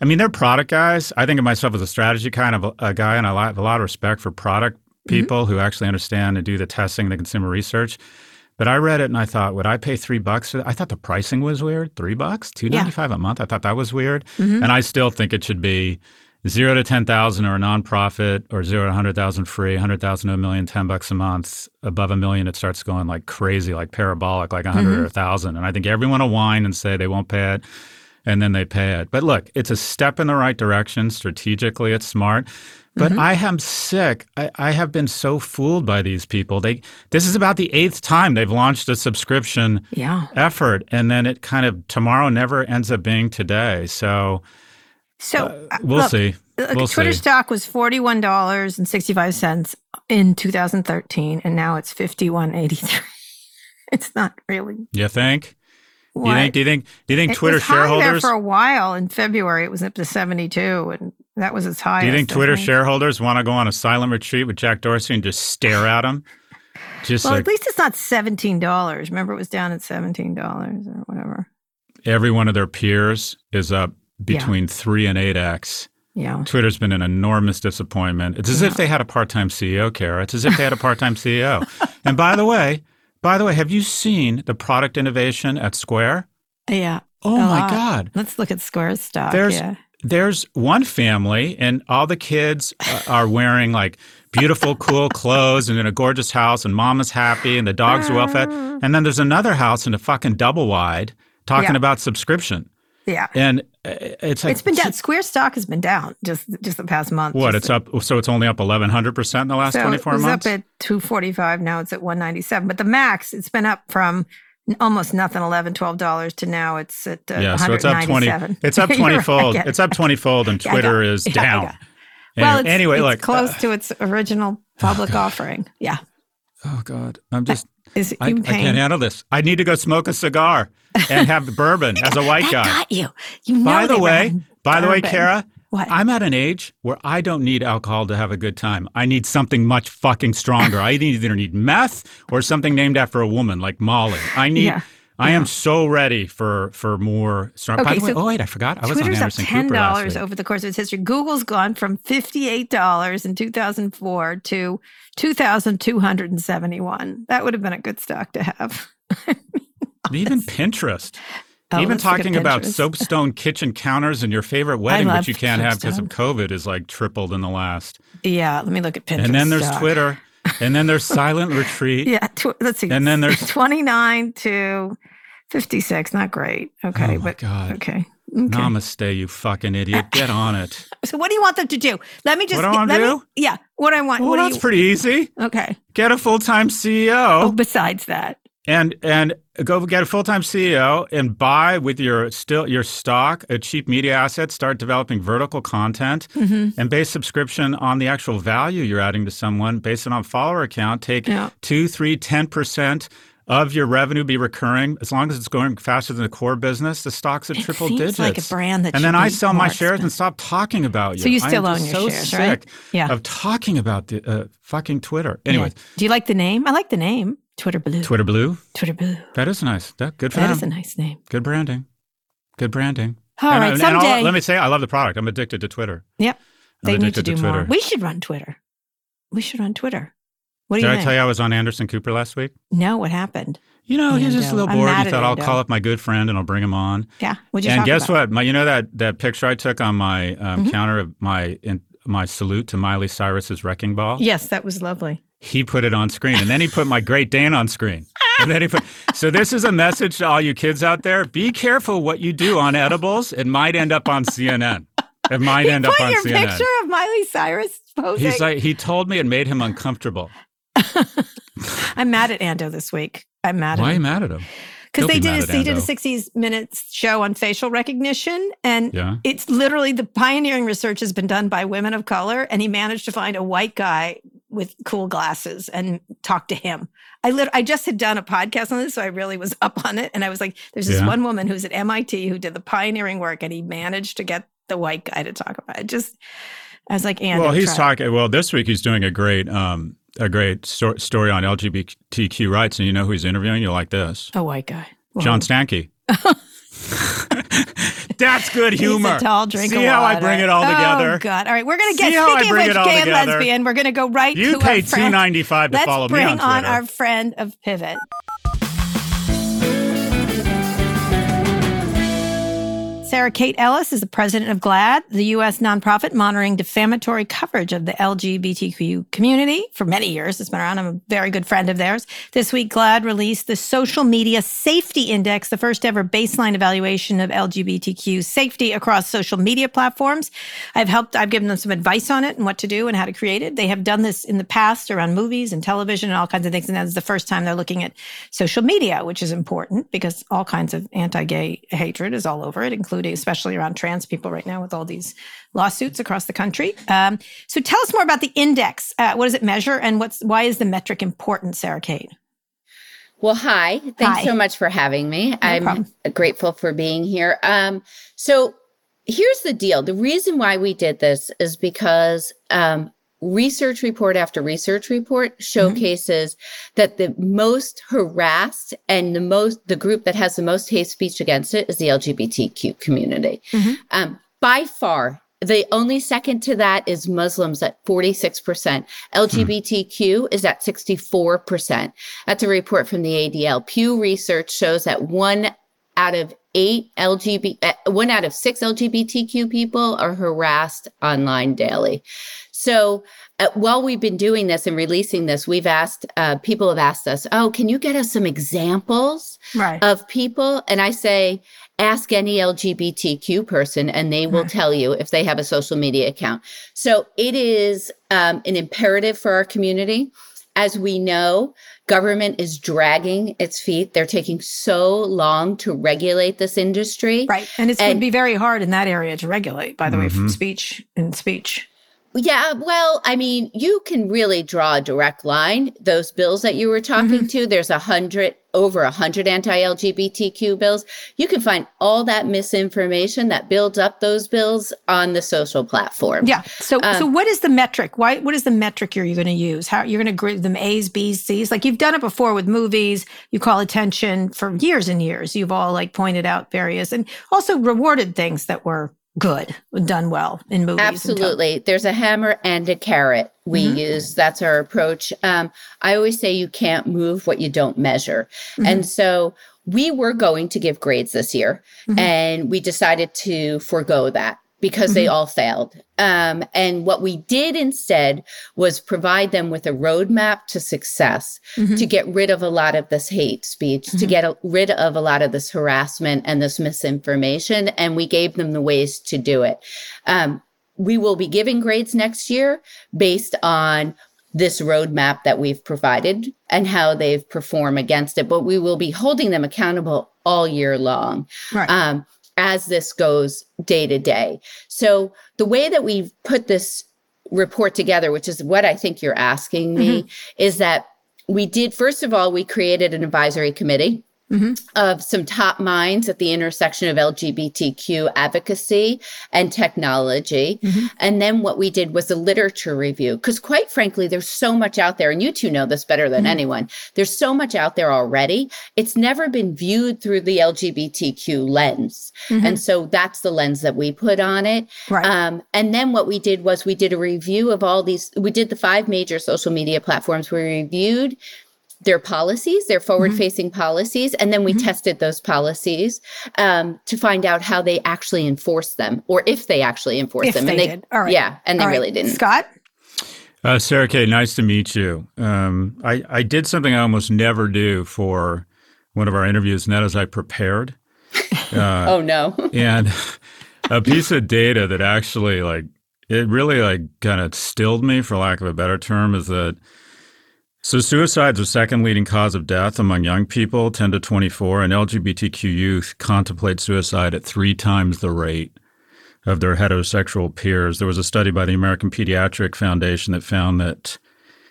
I mean, they're product guys. I think of myself as a strategy kind of a, a guy, and I have a lot of respect for product Mm-hmm. people who actually understand and do the testing, the consumer research. But I read it and I thought, would I pay three bucks for that? I thought the pricing was weird. Three bucks, two ninety five a month. I thought that was weird, Mm-hmm. and I still think it should be zero to 10,000 or a nonprofit or zero to 100,000 free, 100,000 to a million, 10 bucks a month. Above a million, it starts going like crazy, like parabolic, like a 100 or mm-hmm. a 1,000. And I think everyone will whine and say they won't pay it and then they pay it. But look, it's a step in the right direction. Strategically, it's smart. But mm-hmm. I am sick. I, I have been so fooled by these people. They this is about the eighth time they've launched a subscription Yeah. effort, and then it kind of tomorrow never ends up being today. So So uh, we'll look, see. Look, We'll Twitter see. stock was forty one dollars and sixty five cents in two thousand thirteen, and now it's fifty one eighty three. [LAUGHS] It's not really. You think? What? You think? Do you think? Do you think It Twitter was high there shareholders? for a while in February. It was up to seventy two, and that was its highest. Do you think Twitter think. shareholders want to go on a silent retreat with Jack Dorsey and just stare at him? Just Well, like at least it's not seventeen dollars. Remember, it was down at seventeen dollars or whatever. every one of their peers is up between three and eight x. Yeah. Twitter's been an enormous disappointment. It's as if they had a part-time CEO, Kara. It's as if they had a part-time CEO. [LAUGHS] And by the way, by the way, have you seen the product innovation at Square? Yeah. Oh my lot. God. Let's look at Square's stock. There's yeah. there's one family and all the kids uh, are wearing like beautiful cool clothes and in a gorgeous house and mom is happy and the dogs are well fed. And then there's another house in a fucking double wide talking Yeah. about subscription. Yeah. And it's like It's been down. Square stock has been down just just the past month. What? Just It's up. So it's only up 1,100% in the last so 24 months. was months? up at 245. Now it's at 197. But the max, it's been up from almost nothing 11 12 dollars to now it's at uh, yeah, so it's up 20 it's up [LAUGHS] 20 fold. It's up 20 fold and Twitter is [LAUGHS] Yeah, down. yeah. Well, it's, anyway, it's look. close uh, to its original public offering. Yeah. oh god. I'm just Is I, you I can't handle this. I need to go smoke a cigar and have bourbon [LAUGHS] as a white that guy. got you. You know By the way, by the way. Kara, What? I'm at an age where I don't need alcohol to have a good time. I need something much fucking stronger. I either need meth or something named after a woman like Molly. I need. Yeah. I am so ready for for more strong. By Okay, the way, so oh wait, I forgot. I was Twitter's on up Anderson ten Cooper dollars over the course of its history. Google's gone from fifty-eight dollars in two thousand four to two thousand two hundred and seventy-one. That would have been a good stock to have. [LAUGHS] Even Pinterest. Oh, Even let's look at talking about soapstone kitchen counters and your favorite wedding, which you can't have because of. COVID, is like tripled in the last. Yeah, let me look at Pinterest. and then there's stock. Twitter. And then there's [LAUGHS] Silent Retreat. Yeah, tw- let's see. And then there's- [LAUGHS] twenty-nine to fifty-six. Not great. Okay, oh but God. okay. Okay. Namaste, you fucking idiot. Get on it. [LAUGHS] So what do you want them to do? Let me just. What do I let me- do? yeah, what I want. Well, what that's you, pretty easy. okay. Get a full time Oh, CEO besides that, and and go get a full time CEO and buy with your still your stock a cheap media asset. Start developing vertical content Mm-hmm. and base subscription on the actual value you're adding to someone based on follower account. Take Yeah. two, three, ten percent. Of your revenue be recurring as long as it's going faster than the core business. The stock's at It triple seems digits. like a brand that and then I sell my shares and stop talking about you. So you I still just own your so shares, sick right? Yeah. of talking about the uh, fucking Twitter. Anyway, Yeah. do you like the name? I like the name. Twitter Blue. Twitter Blue. Twitter Blue. That is nice. That good for That them. is a nice name. good branding. Good branding. All And- right, and- and I'll- someday. let me say, I love the product. I'm addicted to Twitter. Yep. I'm They need to addicted do Twitter. more. We should run Twitter. We should run Twitter. What do Did you I think? tell you I was on Anderson Cooper last week? no, what happened? You know, he was just a Ando. little I'm bored. mad He at thought I'll Ando. call up my good friend and I'll bring him on. Yeah. What'd you and talk guess about? what? My, you know that that picture I took on my um, Mm-hmm. counter of my in, my salute to Miley Cyrus's wrecking ball. Yes, that was lovely. He put it on screen and then he put my great dane on screen and then he put so this is a message to all you kids out there be careful what you do on edibles it might end up on cnn it might end up on your cnn picture of Miley Cyrus posing. he's like he told me it made him uncomfortable [LAUGHS] I'm mad at Ando this week. I'm mad why are at you him. mad at him Because they be did a, at he did a Ando. 60 minutes show on facial recognition. And Yeah. it's literally the pioneering research has been done by women of color. And he managed to find a white guy with cool glasses and talk to him. I lit- I just had done a podcast on this, so I really was up on it. And I was like, there's this Yeah. one woman who's at MIT who did the pioneering work and he managed to get the white guy to talk about it. Just, I was like, and well he's talking well this week he's doing a great um a great sto- story on lgbtq rights and you know who he's interviewing you'll like this A white guy. Whoa. john Stankey [LAUGHS] [LAUGHS] that's good humor He's a tall drink see how i bring it all oh, together Oh God! All right, we're gonna get. See how I bring it all gay and together? lesbian, we're gonna go right You to paid our friend. two ninety five to Let's follow me bring on on, our friend of Pivot. Sarah Kate Ellis is the president of GLAAD, the U.S. nonprofit monitoring defamatory coverage of the LGBTQ community. For many years, it's been around. I'm a very good friend of theirs. This week, GLAAD released the Social Media Safety Index, the first ever baseline evaluation of LGBTQ safety across social media platforms. I've helped, I've given them some advice on it and what to do and how to create it. They have done this in the past around movies and television and all kinds of things. And that's the first time they're looking at social media, which is important because all kinds of anti gay hatred is all over it, including especially around trans people right now with all these lawsuits across the country. Um, so tell us more about the index. Uh, what does it measure and what's why is the metric important, Sarah Kate? Well, hi. Thanks Hi. so much for having me. I'm problem. grateful for being here. Um, so here's the deal. The reason why we did this is because um, research report after research report showcases that the most harassed and the most the group that has the most hate speech against it is the LGBTQ community. Mhm. Um, by far, the only second to that is Muslims at 46%. LGBTQ is at 64%. That's a report from the ADL. Pew Research shows that one out of eight LGBT, uh, one out of six LGBTQ people are harassed online daily. So uh, while we've been doing this and releasing this, we've asked, uh, people have asked us, oh, can you get us some examples Right. of people? And I say, ask any LGBTQ person and they will Right. tell you if they have a social media account. So it is um, an imperative for our community. as we know, government is dragging its feet. They're taking so long to regulate this industry. Right. And it's going to be very hard in that area to regulate, by the mm-hmm. way, from speech and speech. Yeah, well, I mean, you can really draw a direct line. Those bills that you were talking mm-hmm. to, there's a hundred, over a hundred anti-LGBTQ bills. You can find all that misinformation that builds up those bills on the social platform. Yeah. So, um, so what is the metric? Why? What is the metric you're, going to use? How you're going to grade them A's, B's, C's? Like you've done it before with movies. You call attention for years and years. You've all like pointed out various and also rewarded things that were good, done well in movies. Absolutely. There's a hammer and a carrot we mm-hmm. use. That's our approach. Um, I always say you can't move what you don't measure. Mm-hmm. And so we were going to give grades this year mm-hmm. and we decided to forego that because mm-hmm. they all failed. Um, and what we did instead was provide them with a roadmap to success mm-hmm. to get rid of a lot of this hate speech, mm-hmm. to get a, rid of a lot of this harassment and this misinformation. And we gave them the ways to do it. Um, we will be giving grades next year based on this roadmap that we've provided and how they've performed against it, but we will be holding them accountable all year long. Right. Um, as this goes day to day. So the way that we've put this report together, which is what I think you're asking me, mm-hmm. is that we did, first of all, we created an advisory committee mm-hmm. of some top minds at the intersection of LGBTQ advocacy and technology. Mm-hmm. And then what we did was a literature review, because quite frankly, there's so much out there, and you two know this better than mm-hmm. anyone. There's so much out there already. It's never been viewed through the LGBTQ lens. Mm-hmm. And so that's the lens that we put on it. Right. Um, and then what we did was we did a review of all these, we did the five major social media platforms. We reviewed their policies, their forward facing mm-hmm. policies. And then we mm-hmm. tested those policies um, to find out how they actually enforce them or if they actually enforce if them. They and they, did. All right. Yeah. And they All really didn't. Scott? Uh, Sarah Kay, nice to meet you. Um, I, I did something I almost never do for one of our interviews, and that is I prepared. [LAUGHS] Uh, oh, no. and a piece of data that actually, like, it really, like, kind of stilled me, for lack of a better term, is that – so, suicide is the second leading cause of death among young people, 10 to 24, and LGBTQ youth contemplate suicide at three times the rate of their heterosexual peers. There was a study by the American Pediatric Foundation that found that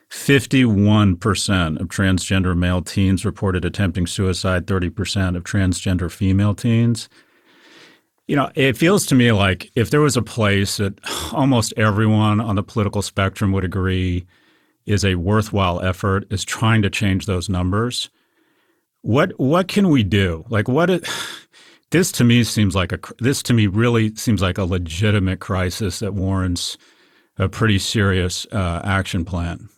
51% of transgender male teens reported attempting suicide, 30% of transgender female teens. You know, it feels to me like if there was a place that almost everyone on the political spectrum would agree is a worthwhile effort is trying to change those numbers. What what can we do? Like what it, [SIGHS] this to me seems like a this to me really seems like a legitimate crisis that warrants a pretty serious uh, action plan.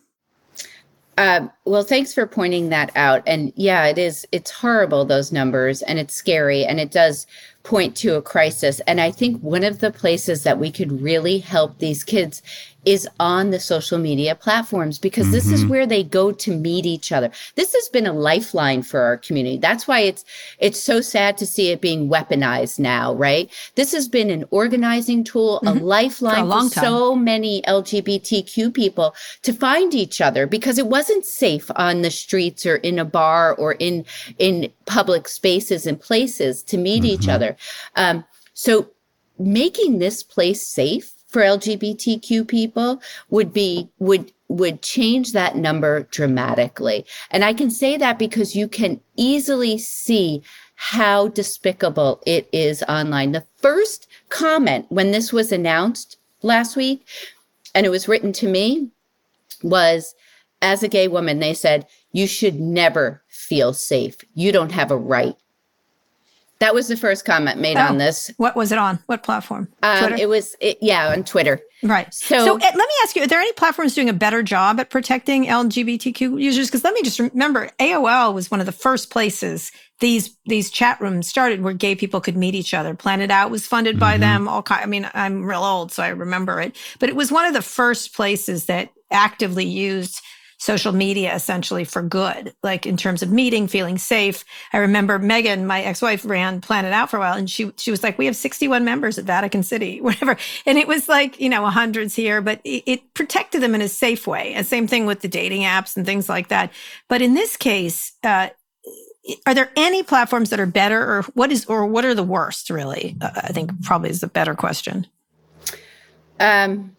Uh, well, thanks for pointing that out. And yeah, it is, it's horrible, those numbers, and it's scary, and it does point to a crisis. And I think one of the places that we could really help these kids is on the social media platforms because mm-hmm. this is mm-hmm. where they go to meet each other. This has been a lifeline for our community. That's why it's it's so sad to see it being weaponized now, right? This has been an organizing tool, mm-hmm. a lifeline for, a for so many LGBTQ people to find each other because it wasn't safe on the streets or in a bar or in in public spaces and places to meet mm-hmm. each other. Um, so making this place safe for LGBTQ people would be would would change that number dramatically. And I can say that because you can easily see how despicable it is online. The first comment when this was announced last week and it was written to me was as a gay woman they said you should never feel safe. You don't have a right that was the first comment made oh, on this. What was it on? What platform? Um, it was, it, yeah, on Twitter. Right. So, so uh, let me ask you: Are there any platforms doing a better job at protecting LGBTQ users? Because let me just remember, AOL was one of the first places these these chat rooms started where gay people could meet each other. Planet Out was funded mm-hmm. by them. All kind. I mean, I'm real old, so I remember it. But it was one of the first places that actively used social media essentially for good, like in terms of meeting, feeling safe. I remember Megan, my ex-wife, ran Planet Out for a while, and she she was like, "We have 61 members at Vatican City, [LAUGHS] whatever," and it was like you know hundreds here, but it, it protected them in a safe way. And same thing with the dating apps and things like that. But in this case, uh, are there any platforms that are better, or what is, or what are the worst? Really, uh, I think probably is a better question. Um,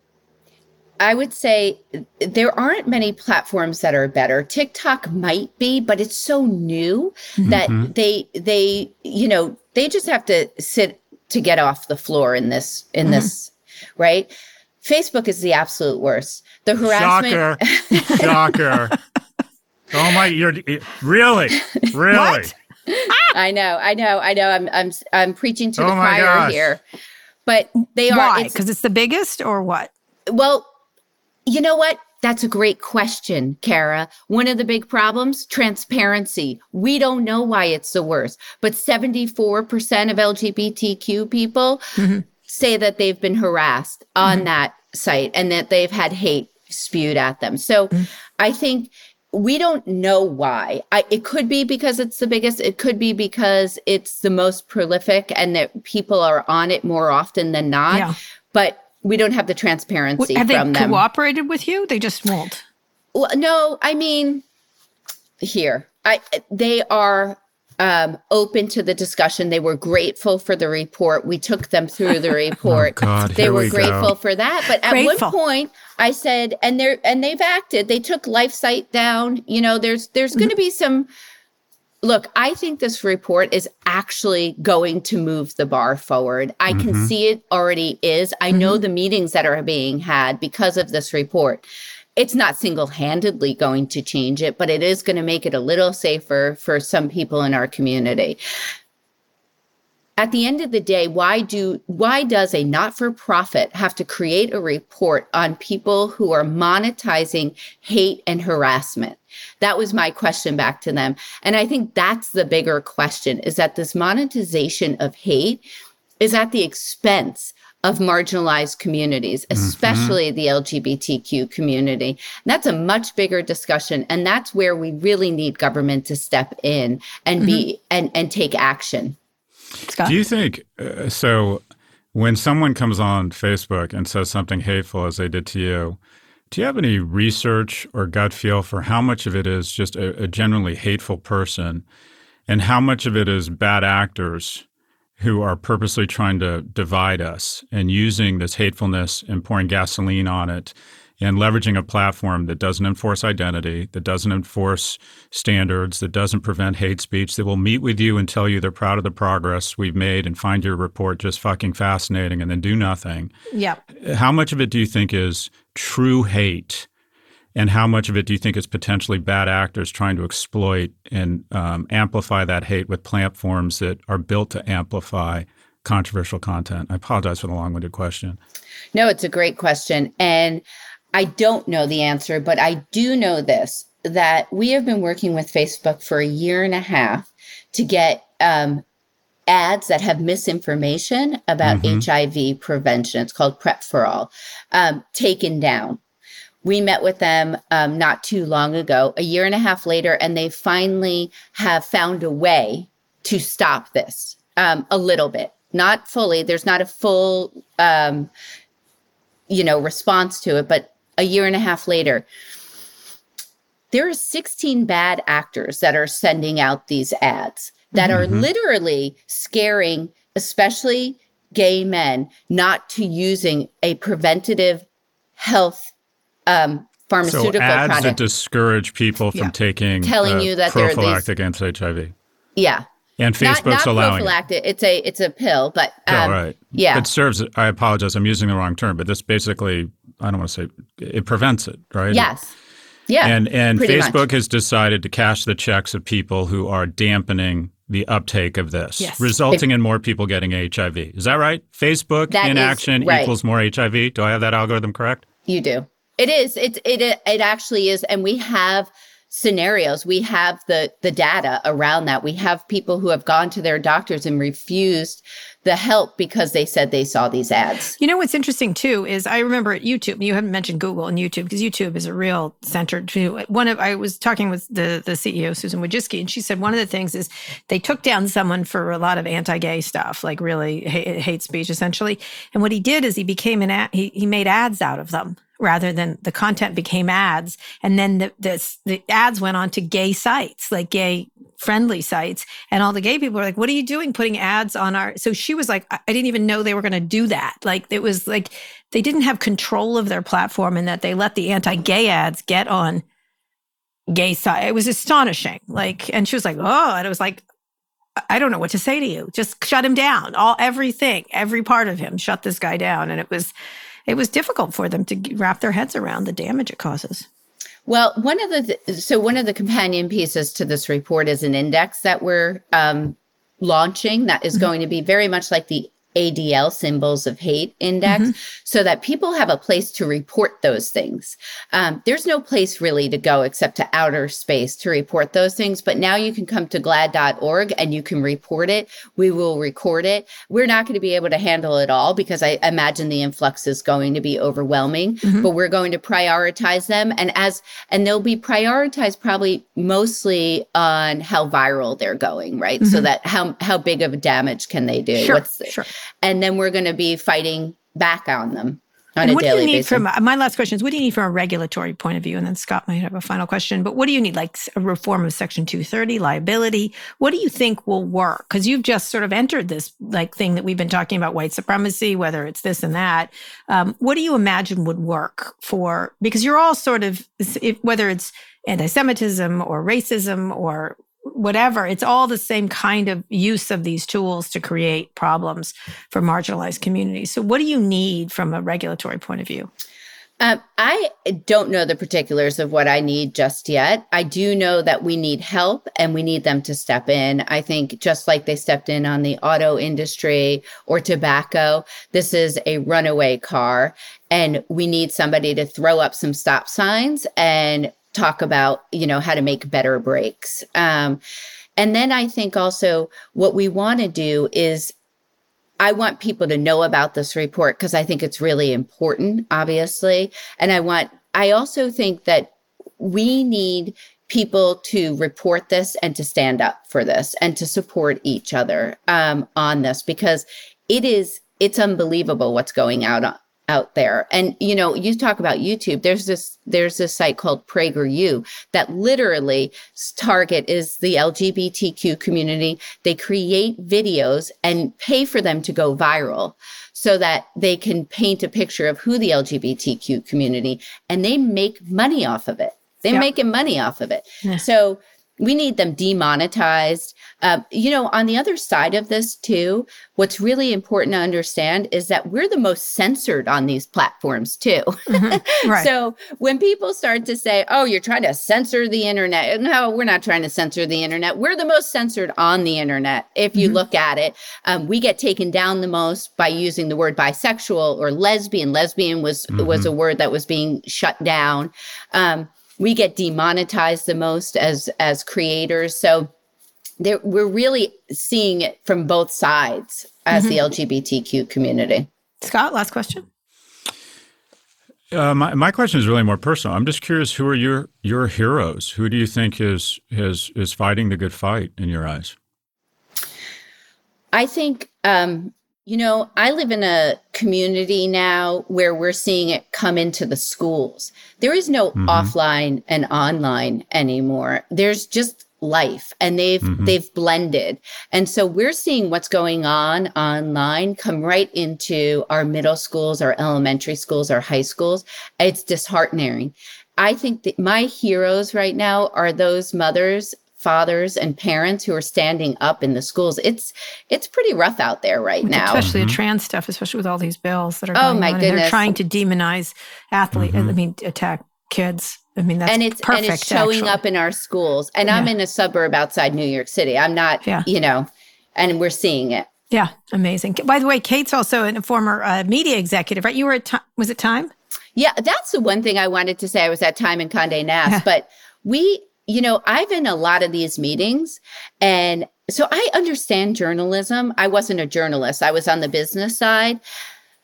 I would say there aren't many platforms that are better. TikTok might be, but it's so new mm-hmm. that they they you know they just have to sit to get off the floor in this in mm-hmm. this right. Facebook is the absolute worst. The harassment. Shocker! [LAUGHS] Shocker! oh my! You're really, really. I know, I know, I know. I'm I'm I'm preaching to oh the choir gosh. here, but they are. Why? Because it's the biggest, or what? Well, you know what? That's a great question, Kara. One of the big problems transparency. We don't know why it's the worst, but 74% of LGBTQ people mm-hmm. say that they've been harassed on mm-hmm. that site and that they've had hate spewed at them. So mm-hmm. I think we don't know why. I, it could be because it's the biggest. It could be because it's the most prolific and that people are on it more often than not. Yeah. But we don't have the transparency have from they them. cooperated with you? They just won't. Well, no, I mean, here, I they are um, open to the discussion. They were grateful for the report. We took them through the [LAUGHS] report. oh God, they were we grateful go. for that. But at grateful. one point, I said, and they're and they've acted. They took LifeSite down. You know, there's there's going to be some Look, I think this report is actually going to move the bar forward. I mm-hmm. can see it already is. I mm-hmm. know the meetings that are being had because of this report. It's not single handedly going to change it, but it is going to make it a little safer for some people in our community at the end of the day why do why does a not-for-profit have to create a report on people who are monetizing hate and harassment that was my question back to them and i think that's the bigger question is that this monetization of hate is at the expense of marginalized communities, mm-hmm. especially mm-hmm. the LGBTQ community. And that's a much bigger discussion. And that's where we really need government to step in and mm-hmm. be and, and take action. Scott? Do you think uh, so? When someone comes on Facebook and says something hateful as they did to you, do you have any research or gut feel for how much of it is just a, a generally hateful person and how much of it is bad actors who are purposely trying to divide us and using this hatefulness and pouring gasoline on it and leveraging a platform that doesn't enforce identity, that doesn't enforce standards, that doesn't prevent hate speech, that will meet with you and tell you they're proud of the progress we've made and find your report just fucking fascinating and then do nothing. Yeah. How much of it do you think is true hate? And how much of it do you think is potentially bad actors trying to exploit and um, amplify that hate with platforms that are built to amplify controversial content? I apologize for the long winded question. No, it's a great question. And I don't know the answer, but I do know this that we have been working with Facebook for a year and a half to get um, ads that have misinformation about mm-hmm. HIV prevention. It's called PrEP for All, um, taken down. We met with them um, not too long ago, a year and a half later, and they finally have found a way to stop this um, a little bit, not fully. There's not a full, um, you know, response to it, but a year and a half later, there are 16 bad actors that are sending out these ads that mm-hmm. are literally scaring, especially gay men, not to using a preventative health um, pharmaceutical so ads product. that discourage people from yeah. taking telling uh, you that prophylactic these, against HIV. Yeah, and Facebook's not, not allowing prophylactic. It. It's a it's a pill, but um, oh, right. yeah, it serves. I apologize. I'm using the wrong term, but this basically I don't want to say it prevents it, right? Yes. Yeah. And and Facebook much. has decided to cash the checks of people who are dampening the uptake of this, yes. resulting in more people getting HIV. Is that right? Facebook that in action right. equals more HIV. Do I have that algorithm correct? You do. It is. It it it actually is, and we have scenarios we have the the data around that we have people who have gone to their doctors and refused the help because they said they saw these ads. You know what's interesting too is I remember at YouTube. You haven't mentioned Google and YouTube because YouTube is a real center to one of. I was talking with the the CEO Susan Wojcicki, and she said one of the things is they took down someone for a lot of anti-gay stuff, like really hate, hate speech, essentially. And what he did is he became an ad, he he made ads out of them rather than the content became ads. And then the, the, the ads went on to gay sites, like gay friendly sites. And all the gay people were like, what are you doing putting ads on our? So she was like, I didn't even know they were going to do that. Like it was like they didn't have control of their platform and that they let the anti gay ads get on gay site. It was astonishing. Like, and she was like, oh, and it was like, I don't know what to say to you. Just shut him down. All everything, every part of him, shut this guy down. And it was, it was difficult for them to wrap their heads around the damage it causes. Well, one of the th- so one of the companion pieces to this report is an index that we're um, launching that is mm-hmm. going to be very much like the ADL symbols of hate index mm-hmm. so that people have a place to report those things. Um, there's no place really to go except to outer space to report those things. But now you can come to glaad.org and you can report it. We will record it. We're not going to be able to handle it all because I imagine the influx is going to be overwhelming, mm-hmm. but we're going to prioritize them. And as, and they'll be prioritized probably mostly on how viral they're going, right? Mm-hmm. So that how, how big of a damage can they do? Sure, What's the, sure and then we're going to be fighting back on them. On and what do you need basis. from my last question is what do you need from a regulatory point of view? And then Scott might have a final question. But what do you need, like a reform of Section 230, liability? What do you think will work? Because you've just sort of entered this like thing that we've been talking about, white supremacy, whether it's this and that. Um, what do you imagine would work for? Because you're all sort of, if, whether it's anti-Semitism or racism or whatever, it's all the same kind of use of these tools to create problems for marginalized communities. So, what do you need from a regulatory point of view? Um, I don't know the particulars of what I need just yet. I do know that we need help and we need them to step in. I think just like they stepped in on the auto industry or tobacco, this is a runaway car and we need somebody to throw up some stop signs and talk about you know how to make better breaks. Um, and then i think also what we want to do is i want people to know about this report because i think it's really important obviously. And i want i also think that we need people to report this and to stand up for this and to support each other um, on this because it is it's unbelievable what's going out on, out there. And you know, you talk about YouTube. There's this there's this site called PragerU that literally target is the LGBTQ community. They create videos and pay for them to go viral so that they can paint a picture of who the LGBTQ community and they make money off of it. They're yep. making money off of it. Yeah. So we need them demonetized. Uh, you know, on the other side of this, too, what's really important to understand is that we're the most censored on these platforms, too. [LAUGHS] Mm-hmm. Right. so when people start to say, oh, you're trying to censor the internet, no, we're not trying to censor the internet. We're the most censored on the internet. If you mm-hmm. look at it, um, we get taken down the most by using the word bisexual or lesbian. Lesbian was, mm-hmm. was a word that was being shut down. Um, we get demonetized the most as as creators so there, we're really seeing it from both sides as mm-hmm. the lgbtq community scott last question uh, my, my question is really more personal. I'm just curious, who are your your heroes? Who do you think is is is fighting the good fight in your eyes? I think um, you know, I live in a community now where we're seeing it come into the schools. There is no mm-hmm. offline and online anymore. There's just life and they've mm-hmm. they've blended. And so we're seeing what's going on online come right into our middle schools, our elementary schools, our high schools. It's disheartening. I think that my heroes right now are those mothers fathers and parents who are standing up in the schools. It's it's pretty rough out there right now, especially mm-hmm. the trans stuff, especially with all these bills that are. oh my on. goodness! They're trying to demonize athletes. Mm-hmm. I mean, attack kids. I mean, that's and it's perfect, and it's showing actually. up in our schools. And yeah. I'm in a suburb outside New York City. I'm not, yeah. you know, and we're seeing it. Yeah, amazing. By the way, Kate's also a former uh, media executive, right? You were at time, was it Time? Yeah, that's the one thing I wanted to say. I was at Time in Condé Nast, yeah. but we you know, I've been in a lot of these meetings and so I understand journalism. I wasn't a journalist, I was on the business side.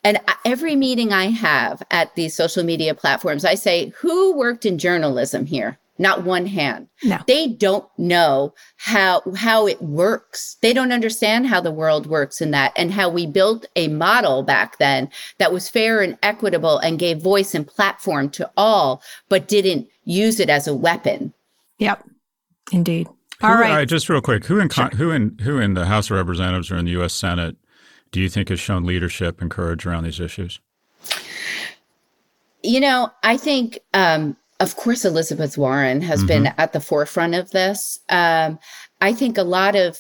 And every meeting I have at these social media platforms, I say, who worked in journalism here? Not one hand. No. They don't know how how it works. They don't understand how the world works in that and how we built a model back then that was fair and equitable and gave voice and platform to all, but didn't use it as a weapon. Yep. Indeed. Who, All right. uh, just real quick, who in con- who in who in the House of Representatives or in the U.S. Senate do you think has shown leadership and courage around these issues? You know, I think, um, of course, Elizabeth Warren has been at the forefront of this. Um, I think a lot of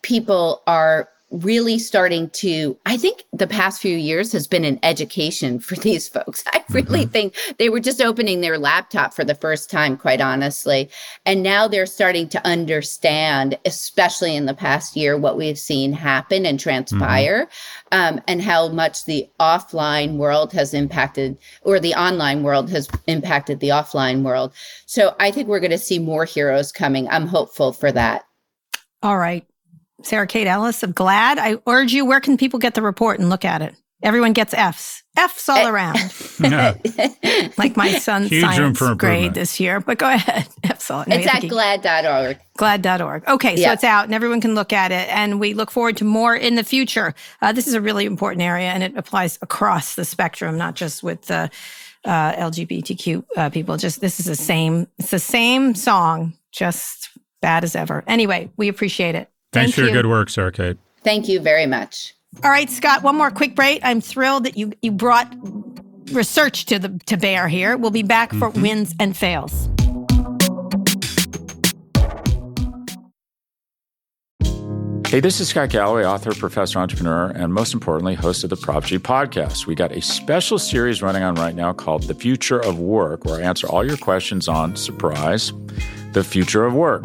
people are really starting to i think the past few years has been an education for [LAUGHS] these folks. I really think they were just opening their laptop for the first time quite honestly. And now they're starting to understand especially in the past year what we've seen happen and transpire um, and how much the offline world has impacted or the online world has impacted the offline world. So i think we're going to see more heroes coming. I'm hopeful for that. All right. Sarah Kate Ellis of GLAAD. I urge you, where can people get the report and look at it? Everyone gets F's. F's all around. [LAUGHS] Yeah. [LAUGHS] like my son's Huge room science for grade this year. But go ahead. [LAUGHS] F's all. no, it's I at think he- glaad.org glaad.org. Okay, so it's out and everyone can look at it. And we look forward to more in the future. Uh, this is a really important area and it applies across the spectrum, not just with uh, uh, LGBTQ uh, people. Just this is the same, it's the same song, just bad as ever. Anyway, we appreciate it. Thanks Thank for your good work, Sarah Kate. Thank you very much. All right, Scott, one more quick break. I'm thrilled that you, you brought research to the to bear here. We'll be back for mm-hmm. wins and fails. Hey, this is Scott Galloway, author, professor, entrepreneur, and most importantly, host of the Prop G podcast. We got a special series running on right now called The Future of Work, where I answer all your questions on surprise, the future of work.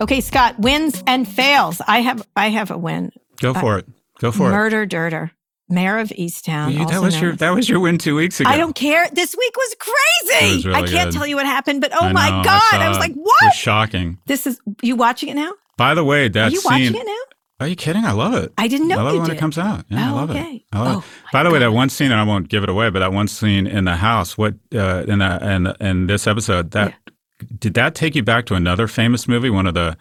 Okay, Scott, wins and fails. I have I have a win. Go for it. Go for it. Murder Dirter, Mare of Easttown. You- that was your that was your win two weeks ago. I don't care. This week was crazy. Was really I can't good. tell you what happened, but oh I my know, god, I, saw was like, It what? was shocking. This is you watching it now? By the way, that Are you scene. watching it now? Are you kidding? I love it. I didn't know I love it when did. it comes out. Yeah, I Oh, love okay. it. I love Oh, it. By the way, that one scene, and I won't give it away, but that one scene in the house, what uh, in the in in this episode, that did that take you back to another famous movie? One of the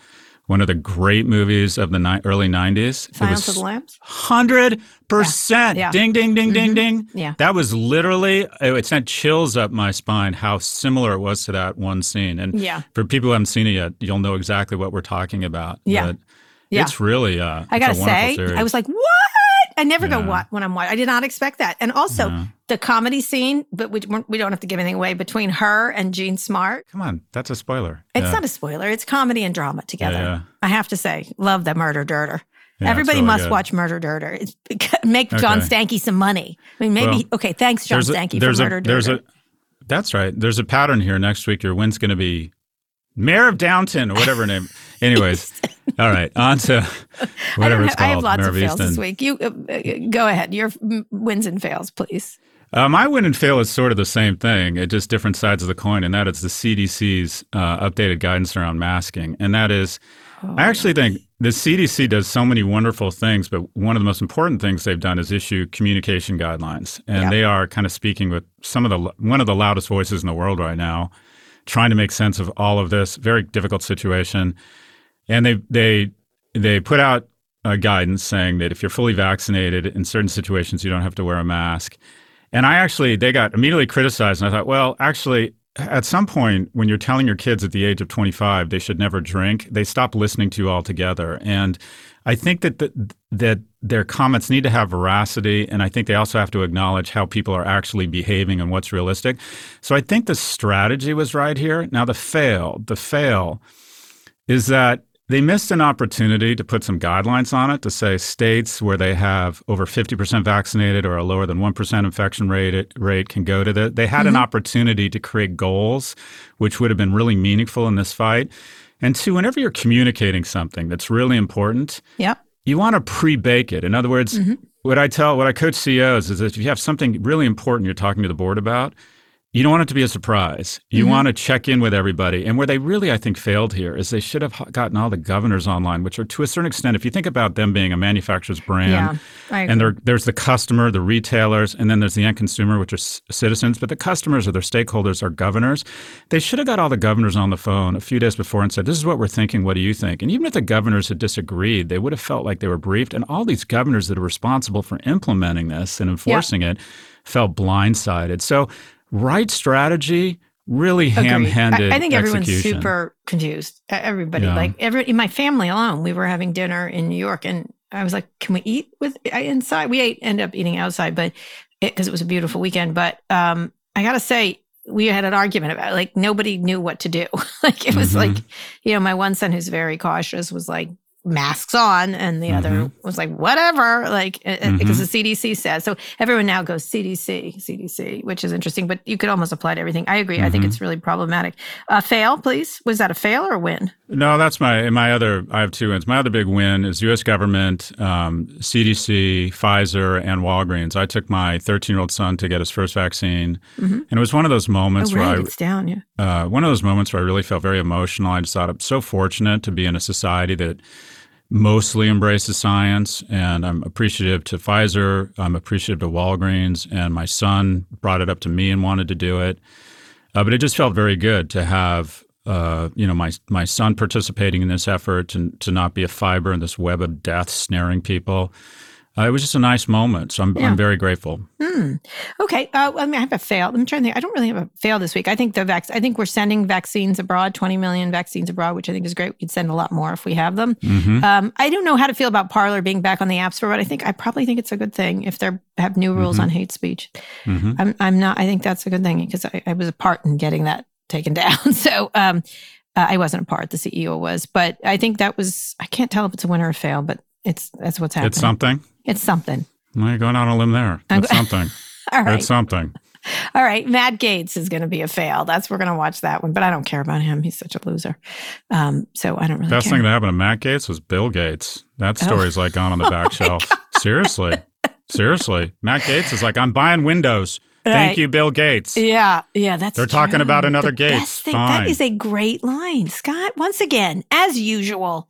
one of the great movies of the ni- early '90s. Silence of the Lambs? Hundred percent. Yeah. Mm-hmm. Ding, ding, ding, ding, ding. Yeah. That was literally. It sent chills up my spine. How similar it was to that one scene. And Yeah. for people who haven't seen it yet, you'll know exactly what we're talking about. Yeah. But Yeah. It's really. Uh, I gotta a say, series. I was like, what? I never go what when I'm watching. I did not expect that. And also uh-huh. the comedy scene, but we, we don't have to give anything away between her and Jean Smart. Come on, that's a spoiler. It's Yeah. not a spoiler. It's comedy and drama together. yeah. I have to say, love the Murder Dirter. Yeah, Everybody really must good. watch Murder Dirter. It's make John Stankey some money. I mean, maybe Well, okay. Thanks, John a- Stankey, there's for a, Murder there's Dirter. a, That's right. There's a pattern here. Next week, your win's going to be Mayor of Downton or whatever name. [LAUGHS] Anyways, [LAUGHS] all right, on to [LAUGHS] I, whatever don't it's have, I have lots of fails this week. You uh, uh, go ahead. Your mm, wins and fails, please. Uh, my win and fail is sort of the same thing, it's just different sides of the coin, and that is the CDC's uh, updated guidance around masking. And that is, Oh, I actually think the CDC does so many wonderful things, but one of the most important things they've done is issue communication guidelines. And Yeah. they are kind of speaking with some of the, one of the loudest voices in the world right now, trying to make sense of all of this very difficult situation. And they, they, they put out uh, guidance saying that if you're fully vaccinated in certain situations, you don't have to wear a mask. And I actually, they got immediately criticized. And I thought, well, actually, at some point, when you're telling your kids at the age of 25 they should never drink, they stop listening to you altogether. And I think that the, that their comments need to have veracity, and I think they also have to acknowledge how people are actually behaving and what's realistic. So I think the strategy was right here. Now the fail, the fail, is that they missed an opportunity to put some guidelines on it to say states where they have over 50% vaccinated or a lower than 1% infection rate, rate can go to the. They had mm-hmm. an opportunity to create goals, which would have been really meaningful in this fight. And two, whenever you're communicating something that's really important, yep. you want to pre bake it. In other words, mm-hmm. what I tell, what I coach CEOs is that if you have something really important you're talking to the board about, you don't want it to be a surprise. You mm-hmm. want to check in with everybody. And where they really, I think, failed here is they should have gotten all the governors online, which are to a certain extent, if you think about them being a manufacturer's brand, yeah, and there's the customer, the retailers, and then there's the end consumer, which are c- citizens. But the customers or their stakeholders are governors. They should have got all the governors on the phone a few days before and said, This is what we're thinking. What do you think? And even if the governors had disagreed, they would have felt like they were briefed. And all these governors that are responsible for implementing this and enforcing yeah. it felt blindsided. So right strategy, really ham-handed. I, I think everyone's execution. super confused. Everybody, yeah. like every in my family alone, we were having dinner in New York, and I was like, "Can we eat with inside?" We ate, end up eating outside, but because it, it, was a beautiful weekend. But um, I gotta say, we had an argument about it. like nobody knew what to do. [LAUGHS] like it was mm-hmm. like, you know, my one son who's very cautious was like, masks on and the mm-hmm. other was like whatever like mm-hmm. because the cdc says so everyone now goes cdc cdc which is interesting but you could almost apply to everything i agree mm-hmm. i think mm-hmm. it's really problematic uh, fail please was that a fail or a win no that's my my other i have two wins my other big win is us government um, cdc pfizer and walgreens i took my 13 year old son to get his first vaccine mm-hmm. and it was one of those moments oh, right, where i it's down yeah uh, one of those moments where i really felt very emotional i just thought i'm so fortunate to be in a society that mostly embraces science, and I'm appreciative to Pfizer. I'm appreciative to Walgreens, and my son brought it up to me and wanted to do it. Uh, but it just felt very good to have uh, you know my my son participating in this effort to to not be a fiber in this web of death snaring people. Uh, it was just a nice moment. So I'm, yeah. I'm very grateful. Hmm. Okay. Uh, I mean, I have a fail. I'm trying to think. I don't really have a fail this week. I think the vac- I think we're sending vaccines abroad, 20 million vaccines abroad, which I think is great. We could send a lot more if we have them. Mm-hmm. Um, I don't know how to feel about Parler being back on the App Store, but I think I probably think it's a good thing if they have new rules mm-hmm. on hate speech. Mm-hmm. I'm, I'm not, I think that's a good thing because I, I was a part in getting that taken [LAUGHS] down. so, um, uh, I wasn't a part, the CEO was, but I think that was, I can't tell if it's a winner or a fail, but it's, that's what's happening. It's something. It's something. Well, you're going on a limb there. That's something. [LAUGHS] All right. That's something. All right. Matt Gaetz is going to be a fail. That's we're going to watch that one, but I don't care about him. He's such a loser. Um, so I don't really. Best care. thing that happened to Matt Gaetz was Bill Gates. That oh. story's oh. like gone on the [LAUGHS] back oh shelf. Seriously, seriously. Matt Gaetz is like, I'm buying Windows. Right. Thank you, Bill Gates. Yeah, yeah, that's. They're true. talking about another the Gates. Thing, that is a great line, Scott. Once again, as usual,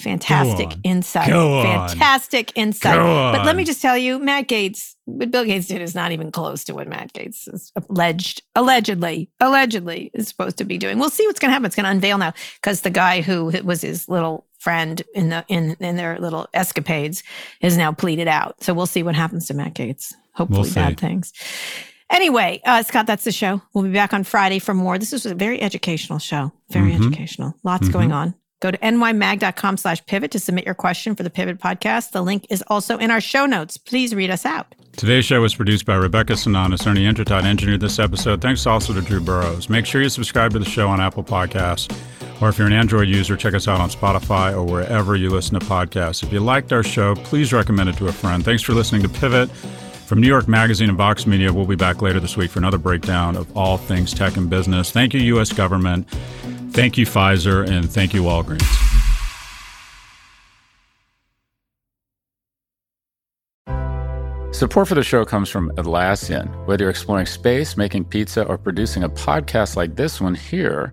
Fantastic insight. Fantastic insight. But let me just tell you, Matt Gaetz, what Bill Gates did is not even close to what Matt Gaetz is alleged, allegedly, allegedly is supposed to be doing. We'll see what's going to happen. It's going to unveil now because the guy who was his little friend in the in in their little escapades is now pleaded out. So we'll see what happens to Matt Gaetz. Hopefully, we'll bad things. Anyway, uh, Scott, that's the show. We'll be back on Friday for more. This was a very educational show. Very mm-hmm. educational. Lots mm-hmm. going on. Go to nymag.com slash pivot to submit your question for the Pivot podcast. The link is also in our show notes. Please read us out. Today's show was produced by Rebecca Sananes. Ernie Indradat engineered this episode. Thanks also to Drew Burrows. Make sure you subscribe to the show on Apple Podcasts. Or if you're an Android user, check us out on Spotify or wherever you listen to podcasts. If you liked our show, please recommend it to a friend. Thanks for listening to Pivot. From New York Magazine and Vox Media, we'll be back later this week for another breakdown of all things tech and business. Thank you, U.S. government. Thank you, Pfizer. And thank you, Walgreens. Support for the show comes from Atlassian. Whether you're exploring space, making pizza, or producing a podcast like this one here,